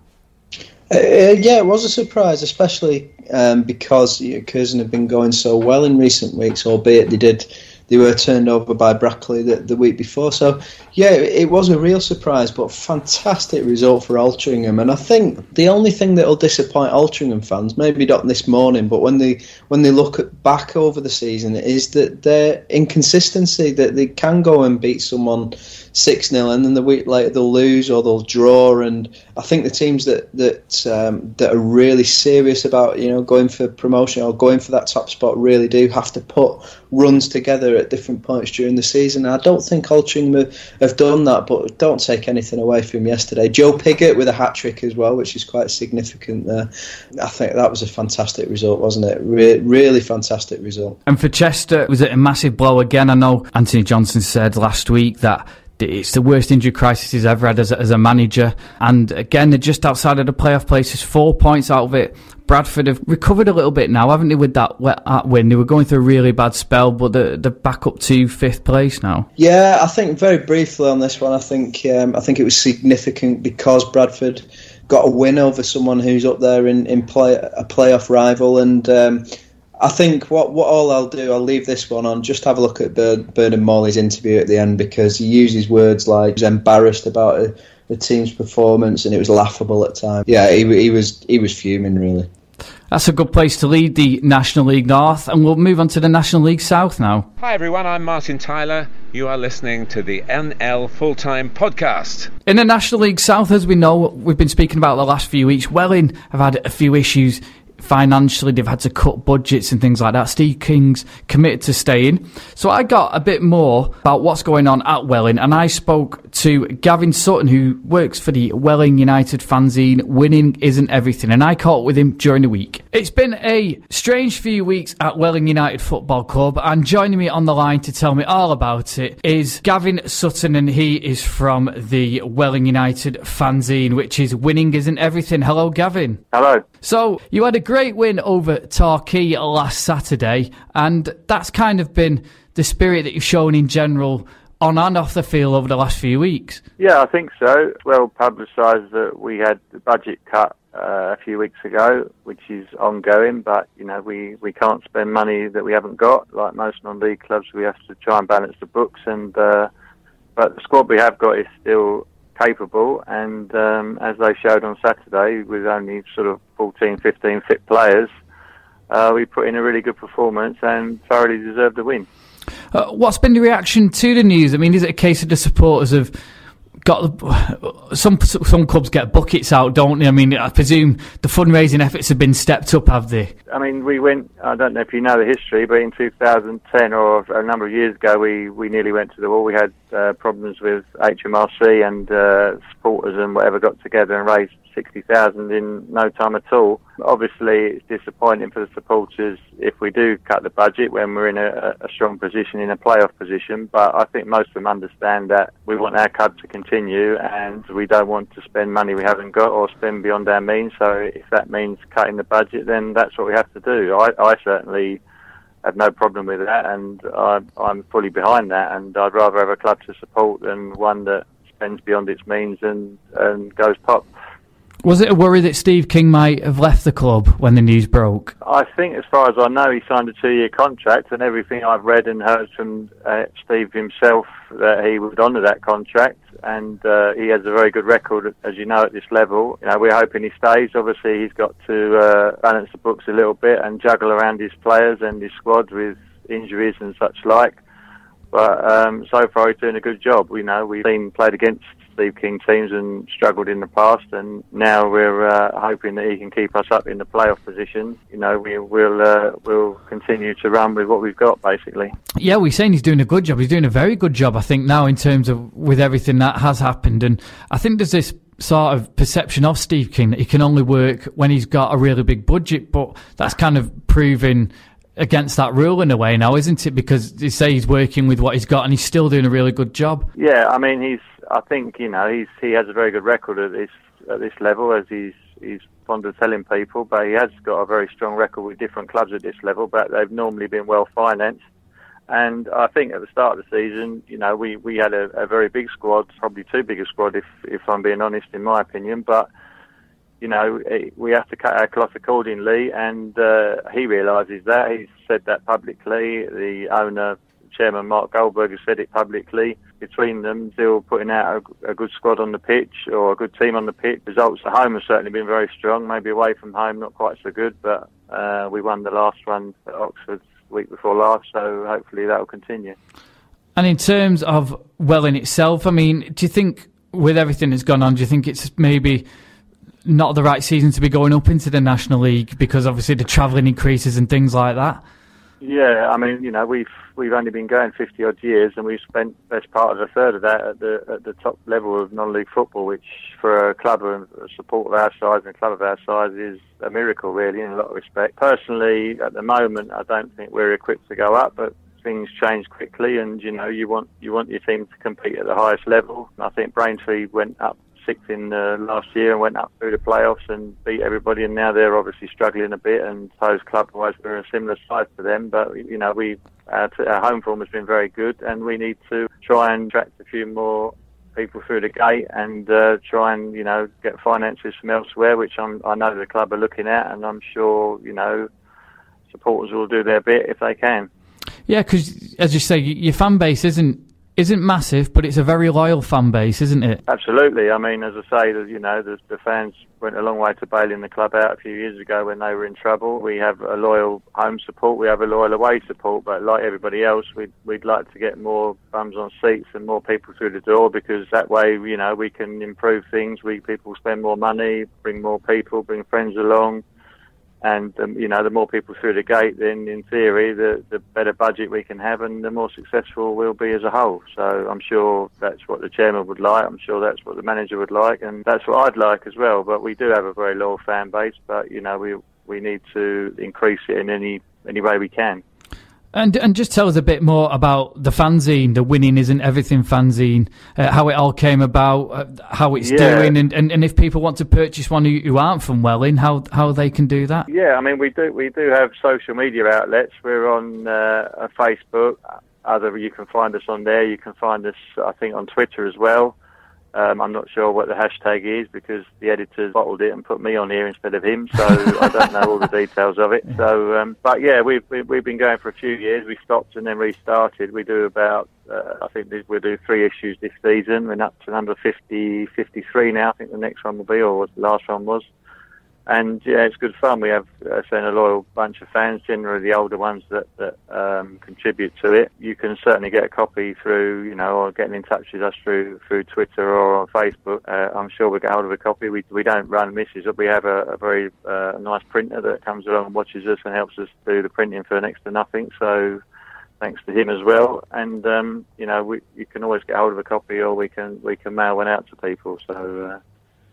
Uh, yeah, it was a surprise, especially um, because you know, Curzon have been going so well in recent weeks, albeit they did they were turned over by Brackley the, the week before. So, yeah, it was a real surprise, but fantastic result for Altrincham. And I think the only thing that will disappoint Altrincham fans, maybe not this morning, but when they when they look at, back over the season, is that their inconsistency that they can go and beat someone six 0 and then the week later they'll lose or they'll draw. And I think the teams that that um, that are really serious about you know going for promotion or going for that top spot really do have to put runs together at different points during the season. I don't think Altrincham have done that, but don't take anything away from yesterday. Joe Piggott with a hat trick as well, which is quite significant there. I think that was a fantastic result, wasn't it? Re- really fantastic result. And for Chester, was it a massive blow again? I know Anthony Johnson said last week that it's the worst injury crisis he's ever had as a, as a manager. And again, they're just outside of the playoff places, four points out of it. Bradford have recovered a little bit now, haven't they, with that wet win? They were going through a really bad spell, but they're, they're back up to fifth place now. Yeah, I think very briefly on this one, I think um, I think it was significant because Bradford got a win over someone who's up there in, in play a playoff rival, and um, I think what what all I'll do, I'll leave this one on. Just have a look at Bernard Morley's interview at the end because he uses words like embarrassed about a, the team's performance and it was laughable at times. Yeah, he, he was he was fuming really. That's a good place to lead the National League North, and we'll move on to the National League South now. Hi everyone, I'm Martin Tyler. You are listening to the NL Full Time Podcast. In the National League South, as we know, we've been speaking about the last few weeks. Welling have had a few issues financially they've had to cut budgets and things like that. Steve King's committed to staying. So I got a bit more about what's going on at Welling and I spoke to Gavin Sutton, who works for the Welling United fanzine. Winning isn't everything, and I caught with him during the week. It's been a strange few weeks at Welling United Football Club, and joining me on the line to tell me all about it is Gavin Sutton, and he is from the Welling United fanzine, which is Winning Isn't Everything. Hello, Gavin. Hello. So, you had a great win over Torquay last Saturday, and that's kind of been the spirit that you've shown in general on and off the field over the last few weeks. Yeah, I think so. Well publicised that we had the budget cut uh, a few weeks ago, which is ongoing, but you know we, we can't spend money that we haven't got. Like most non-league clubs, we have to try and balance the books, and uh, but the squad we have got is still capable, and um, as they showed on Saturday, with only sort of 14, 15 fit players, uh, we put in a really good performance and thoroughly deserved the win. Uh, what's been the reaction to the news? I mean, is it a case of the supporters have got some some clubs get buckets out, don't they? I mean, I presume the fundraising efforts have been stepped up, have they? I mean, we went. I don't know if you know the history, but in 2010 or a number of years ago, we we nearly went to the wall. We had uh, problems with HMRC and uh, supporters and whatever got together and raised 60,000 in no time at all. Obviously, it's disappointing for the supporters if we do cut the budget when we're in a, a, strong position, in a playoff position. But I think most of them understand that we want our club to continue and we don't want to spend money we haven't got or spend beyond our means. So if that means cutting the budget, then that's what we have to do. I, I certainly have no problem with that and I, I'm fully behind that and I'd rather have a club to support than one that spends beyond its means and, and goes pop. Was it a worry that Steve King might have left the club when the news broke? I think, as far as I know, he signed a two-year contract, and everything I've read and heard from uh, Steve himself that he would honour that contract, and uh, he has a very good record, as you know, at this level. You know, we're hoping he stays. Obviously, he's got to uh, balance the books a little bit and juggle around his players and his squad with injuries and such like. But um, so far, he's doing a good job. We know we've been played against Steve King teams and struggled in the past, and now we're uh, hoping that he can keep us up in the playoff position. You know, we will uh, we'll continue to run with what we've got, basically. Yeah, we're saying he's doing a good job. He's doing a very good job, I think, now in terms of with everything that has happened, and I think there's this sort of perception of Steve King that he can only work when he's got a really big budget, but that's kind of proving against that rule in a way now, isn't it? Because they say he's working with what he's got and he's still doing a really good job. Yeah, I mean, he's. I think you know he's he has a very good record at this at this level, as he's he's fond of telling people. But he has got a very strong record with different clubs at this level, but they've normally been well financed. And I think at the start of the season, you know, we, we had a, a very big squad, probably too big a squad, if if I'm being honest, in my opinion. But you know, we have to cut our cloth accordingly, and uh, he realises that. He's said that publicly. The owner, Chairman Mark Goldberg, has said it publicly. Between them, still putting out a, a, good squad on the pitch or a good team on the pitch. Results at home have certainly been very strong. Maybe away from home, not quite so good, but uh, we won the last one at Oxford week before last, so hopefully that will continue. And in terms of Welling itself, I mean, do you think with everything that's gone on, do you think it's maybe not the right season to be going up into the National League because obviously the travelling increases and things like that? Yeah, I mean, you know, we've we've only been going fifty odd years, and we've spent best part of a third of that at the at the top level of non-league football, which for a club and a support of our size and a club of our size is a miracle, really, in a lot of respect. Personally, at the moment, I don't think we're equipped to go up, but things change quickly, and you know, you want you want your team to compete at the highest level. I think Braintree went up sixth in uh, last year and went up through the playoffs and beat everybody. And now they're obviously struggling a bit. And suppose club-wise we're a similar size to them. But you know, we our, t- our home form has been very good, and we need to try and attract a few more people through the gate and uh, try and you know get finances from elsewhere, which I'm, I know the club are looking at, and I'm sure you know supporters will do their bit if they can. Yeah, because as you say, your fan base isn't isn't massive, but it's a very loyal fan base, isn't it? Absolutely. I mean, as I say, you know, the, the fans went a long way to bailing the club out a few years ago when they were in trouble. We have a loyal home support, we have a loyal away support, but like everybody else, we'd, we'd like to get more bums on seats and more people through the door because that way, you know, we can improve things. We people spend more money, bring more people, bring friends along And um, you know, the more people through the gate, then in theory, the the better budget we can have, and the more successful we'll be as a whole. So I'm sure that's what the chairman would like. I'm sure that's what the manager would like, and that's what I'd like as well. But we do have a very loyal fan base, but you know, we we need to increase it in any any way we can. And and just tell us a bit more about the fanzine, the Winning Isn't Everything fanzine, uh, how it all came about, uh, how it's Yeah. doing, and, and, and if people want to purchase one who, who aren't from Welling, how how they can do that. Yeah, I mean, we do we do have social media outlets. We're on uh, Facebook. Other, you can find us on there. You can find us, I think, on Twitter as well. Um, I'm not sure what the hashtag is because the editors bottled it and put me on here instead of him, so I don't know all the details of it. So, um, but yeah, we've we- we've been going for a few years. We stopped and then restarted. We do about, uh, I think we'll do three issues this season. We're up to number 50, 53 now. I think the next one will be, or what the last one was. And yeah, it's good fun. We have uh, saying a loyal bunch of fans, generally the older ones that that um, contribute to it. You can certainly get a copy through, you know, or getting in touch with us through through Twitter or on Facebook. Uh, I'm sure we'll get hold of a copy. We we don't run misses, but we have a, a very uh, nice printer that comes along and watches us and helps us do the printing for next to nothing. So thanks to him as well. And um, you know, we, you can always get hold of a copy, or we can we can mail one out to people. So uh,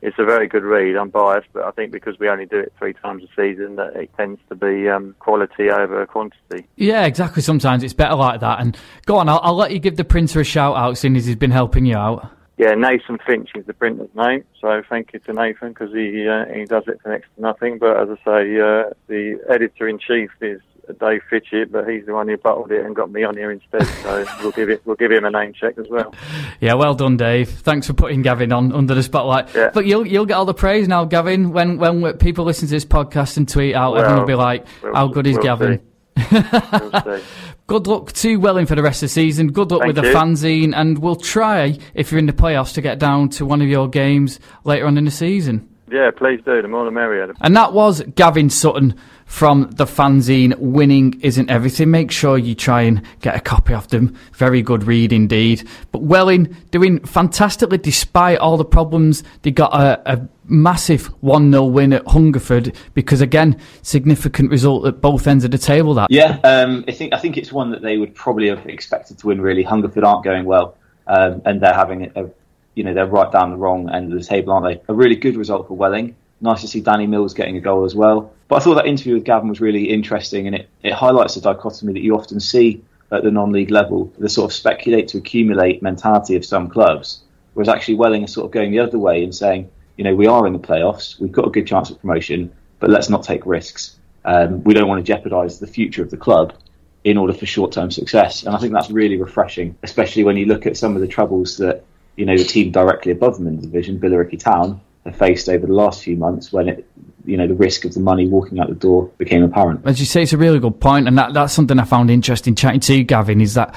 it's a very good read. I'm biased, but I think because we only do it three times a season, that it tends to be um, quality over quantity. Yeah, exactly. Sometimes it's better like that. And go on, I'll, I'll let you give the printer a shout out, seeing as he's been helping you out. Yeah, Nathan Finch is the printer's name, so thank you to Nathan because he uh, he does it for next to nothing. But as I say, uh, the editor in chief is Dave Fitchett, but he's the one who bottled it and got me on here instead. So we'll give it we'll give him a name check as well. Yeah, well done, Dave. Thanks for putting Gavin on under the spotlight. Yeah. But you'll you'll get all the praise now, Gavin. When when people listen to this podcast and tweet out, everyone will be like, we'll- "How good is we'll Gavin?" Good luck to Welling for the rest of the season. Good luck Thank with the you. fanzine, and we'll try if you're in the playoffs to get down to one of your games later on in the season. Yeah, please do. The more the merrier. And that was Gavin Sutton from the fanzine Winning Isn't Everything. Make sure you try and get a copy of them. Very good read indeed. But Welling doing fantastically despite all the problems. They got a, a massive 1 0 win at Hungerford because, again, significant result at both ends of the table. That Yeah, um, I think I think it's one that they would probably have expected to win. Really, Hungerford aren't going well, um, and they're having a, you know, they're right down the wrong end of the table, aren't they? A really good result for Welling. Nice to see Danny Mills getting a goal as well. But I thought that interview with Gavin was really interesting, and it, it highlights the dichotomy that you often see at the non-league level, the sort of speculate to accumulate mentality of some clubs, whereas actually Welling is sort of going the other way and saying, you know, we are in the playoffs, we've got a good chance of promotion, but let's not take risks. Um, we don't want to jeopardise the future of the club in order for short-term success. And I think that's really refreshing, especially when you look at some of the troubles that you know the team directly above them in the division, Billericay Town, faced over the last few months when it, you know, the risk of the money walking out the door became apparent. As you say, it's a really good point, and that, that's something I found interesting chatting to you, Gavin, is that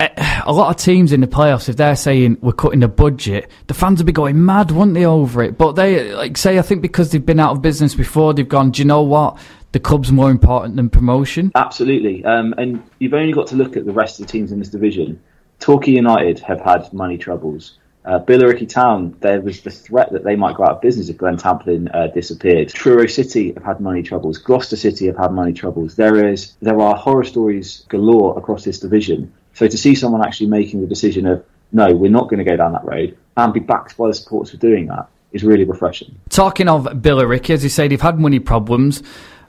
eh, a lot of teams in the playoffs, if they're saying we're cutting the budget, the fans would be going mad, wouldn't they, over it? But they, like, say, I think because they've been out of business before, they've gone, do you know what? The club's more important than promotion. Absolutely. Um, and you've only got to look at the rest of the teams in this division. Torquay United have had money troubles. Uh, Billericay Town, there was the threat that they might go out of business if Glen Tamplin uh, disappeared. Truro City have had money troubles. Gloucester City have had money troubles. There is there are horror stories galore across this division. So to see someone actually making the decision of no, we're not going to go down that road and be backed by the supporters for doing that is really refreshing. Talking of Billericay, as you say, they've had money problems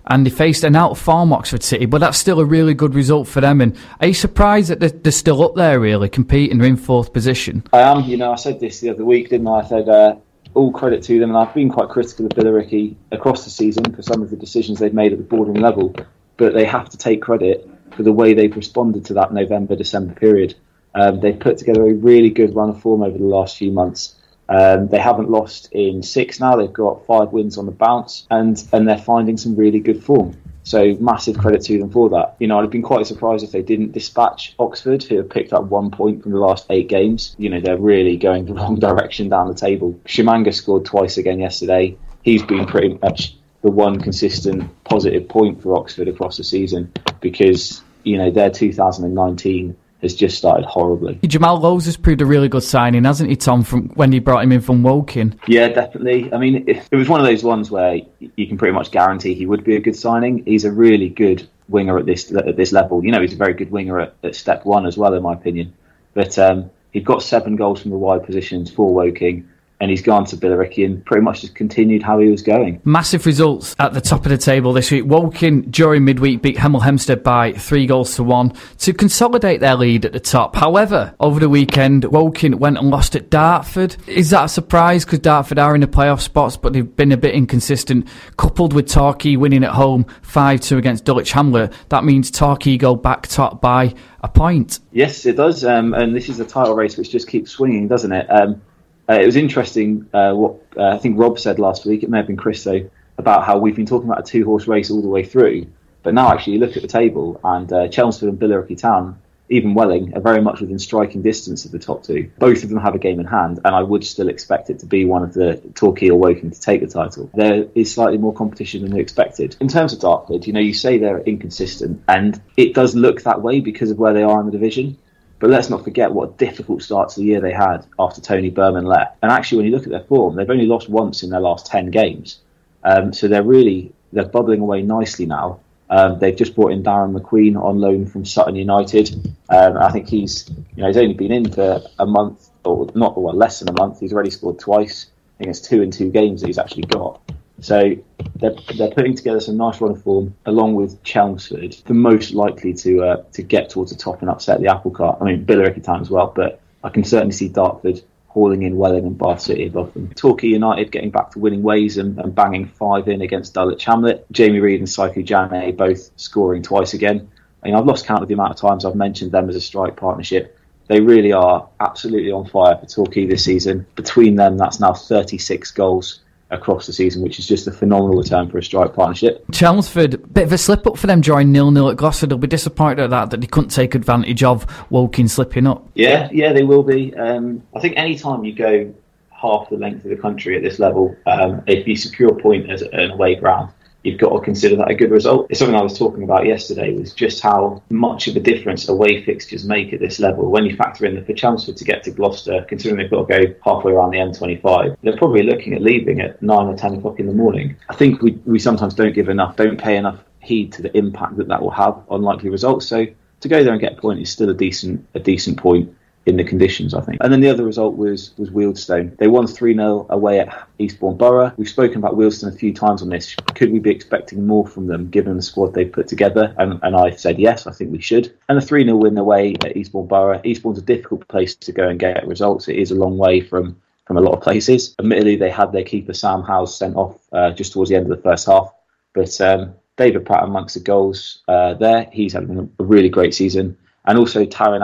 and they faced an out form Oxford City, but that's still a really good result for them. And are you surprised that they're, they're still up there, really, competing? They're in fourth position. I am. You know, I said this the other week, didn't I? I said uh, all credit to them, and I've been quite critical of Billericay across the season for some of the decisions they've made at the boardroom level. But they have to take credit for the way they've responded to that November December period. Um, they've put together a really good run of form over the last few months. Um, they haven't lost in six now. They've got five wins on the bounce, and and they're finding some really good form. So massive credit to them for that. You know, I'd have been quite surprised if they didn't dispatch Oxford, who have picked up one point from the last eight games. You know, they're really going the wrong direction down the table. Shimanga scored twice again yesterday. He's been pretty much the one consistent positive point for Oxford across the season because, you know, their 2019 has just started horribly. Jamal Lowes has proved a really good signing, hasn't he, Tom? From when he brought him in from Woking. Yeah, definitely. I mean, it, it was one of those ones where you can pretty much guarantee he would be a good signing. He's a really good winger at this at this level. You know, he's a very good winger at, at step one as well, in my opinion. But um, he got seven goals from the wide positions for Woking and he's gone to Billericay and pretty much just continued how he was going. Massive results at the top of the table this week. Woking during midweek beat Hemel Hempstead by three goals to one to consolidate their lead at the top. However, over the weekend, Woking went and lost at Dartford. Is that a surprise? Because Dartford are in the playoff spots, but they've been a bit inconsistent. Coupled with Torquay winning at home 5 2 against Dulwich Hamlet, that means Torquay go back top by a point. Yes, it does. Um, and this is a title race which just keeps swinging, doesn't it? Um, uh, it was interesting uh, what uh, I think Rob said last week. It may have been Chris though about how we've been talking about a two horse race all the way through, but now actually you look at the table and uh, Chelmsford and Billericay Town, even Welling, are very much within striking distance of the top two. Both of them have a game in hand, and I would still expect it to be one of the Torquay or Woking to take the title. There is slightly more competition than we expected. In terms of Dartford, you know, you say they're inconsistent, and it does look that way because of where they are in the division. But let's not forget what a difficult start to the year they had after Tony Burman left. And actually, when you look at their form, they've only lost once in their last ten games. Um, so they're really they're bubbling away nicely now. Um, they've just brought in Darren McQueen on loan from Sutton United. Um, I think he's you know he's only been in for a month or not well less than a month. He's already scored twice. I think it's two in two games that he's actually got. So they're, they're putting together some nice run of form along with Chelmsford, the most likely to uh, to get towards the top and upset the apple cart. I mean, Billericay Town as well, but I can certainly see Dartford hauling in Welling and Bath City above them. Torquay United getting back to winning ways and, and banging five in against Dulwich Hamlet. Jamie Reid and Saikou Janneh both scoring twice again. I mean, I've lost count of the amount of times I've mentioned them as a strike partnership. They really are absolutely on fire for Torquay this season. Between them, that's now 36 goals across the season, which is just a phenomenal return for a strike partnership. Chelmsford, bit of a slip up for them drawing nil nil at Gloucester. They'll be disappointed at that that they couldn't take advantage of Woking slipping up. Yeah, yeah, they will be. Um, I think any time you go half the length of the country at this level, um, if you secure a point as an away ground, you've got to consider that a good result. It's something I was talking about yesterday was just how much of a difference away fixtures make at this level. When you factor in that for Chelmsford to get to Gloucester, considering they've got to go halfway around the M25, they're probably looking at leaving at nine or ten o'clock in the morning. I think we, we sometimes don't give enough, don't pay enough heed to the impact that that will have on likely results. So to go there and get a point is still a decent a decent point in the conditions, I think. And then the other result was was Wealdstone. They won 3 0 away at Eastbourne Borough. We've spoken about Wealdstone a few times on this. Could we be expecting more from them given the squad they've put together? And, and I said yes, I think we should. And a 3 0 win away at Eastbourne Borough. Eastbourne's a difficult place to go and get results. It is a long way from from a lot of places. Admittedly, they had their keeper Sam Howes sent off uh, just towards the end of the first half, but um, David Pratt amongst the goals uh, there. He's had a really great season, and also Tarryn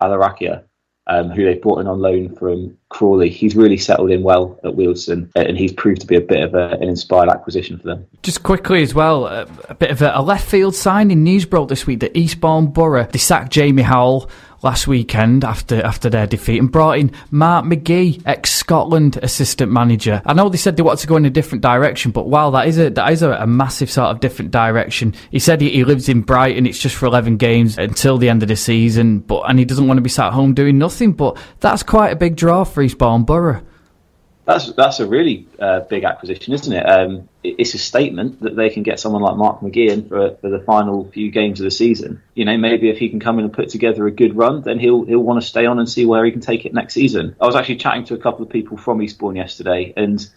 Allarakhia um, who they brought in on loan from Crawley. He's really settled in well at Wealdstone, uh, and he's proved to be a bit of a, an inspired acquisition for them. Just quickly as well, a, a bit of a, a, left field signing news broke this week that Eastbourne Borough they sacked Jamie Howell last weekend after after their defeat and brought in Mark McGhee, ex Scotland assistant manager. I know they said they wanted to go in a different direction, but wow, that is a that is a, a massive sort of different direction. He said he, he, lives in Brighton. It's just for eleven games until the end of the season, but and he doesn't want to be sat home doing nothing. But that's quite a big draw for Eastbourne Borough. That's that's a really uh, big acquisition, isn't it? Um, it's a statement that they can get someone like Mark McGhee in for, for the final few games of the season. You know, maybe if he can come in and put together a good run, then he'll he'll want to stay on and see where he can take it next season. I was actually chatting to a couple of people from Eastbourne yesterday, and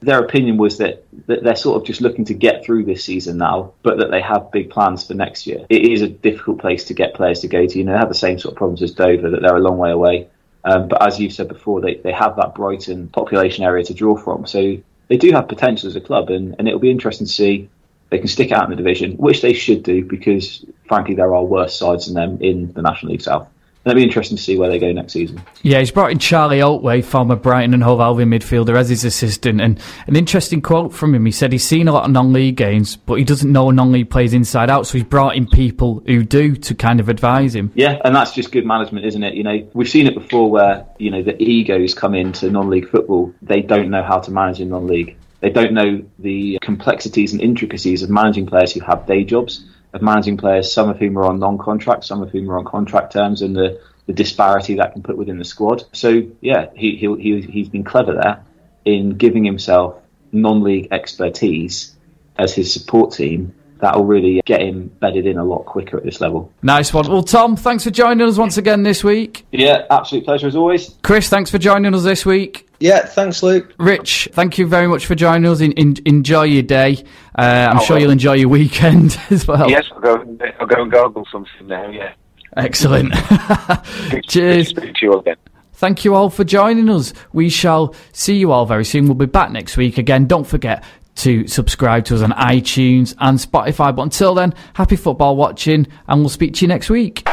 their opinion was that, that they're sort of just looking to get through this season now, but that they have big plans for next year. It is a difficult place to get players to go to. You know, they have the same sort of problems as Dover, that they're a long way away. Um, but as you've said before, they, they have that Brighton population area to draw from. So they do have potential as a club, and, and it'll be interesting to see they can stick out in the division, which they should do because, frankly, there are worse sides than them in the National League South it'll be interesting to see where they go next season. Yeah, he's brought in Charlie Oatway, former Brighton and Hove Albion midfielder, as his assistant. And an interesting quote from him: he said he's seen a lot of non-league games, but he doesn't know non-league plays inside out. So he's brought in people who do to kind of advise him. Yeah, and that's just good management, isn't it? You know, we've seen it before where you know the egos come into non-league football. They don't know how to manage in non-league. They don't know the complexities and intricacies of managing players who have day jobs of managing players, some of whom are on non-contract, some of whom are on contract terms, and the, the disparity that can put within the squad. So yeah, he, he, he he's been clever there in giving himself non-league expertise as his support team that will really get him bedded in a lot quicker at this level. Nice one. Well, Tom, thanks for joining us once again this week. Yeah, absolute pleasure as always. Chris, thanks for joining us this week. Yeah, thanks, Luke. Rich, thank you very much for joining us. In, in, enjoy your day. Uh, I'm Oh, sure well. you'll enjoy your weekend as well. Yes, I'll go. I'll go and gargle something now. Yeah. Excellent. Cheers. Speak to you again. Thank you all for joining us. We shall see you all very soon. We'll be back next week again. Don't forget to subscribe to us on iTunes and Spotify. But until then, happy football watching, and we'll speak to you next week.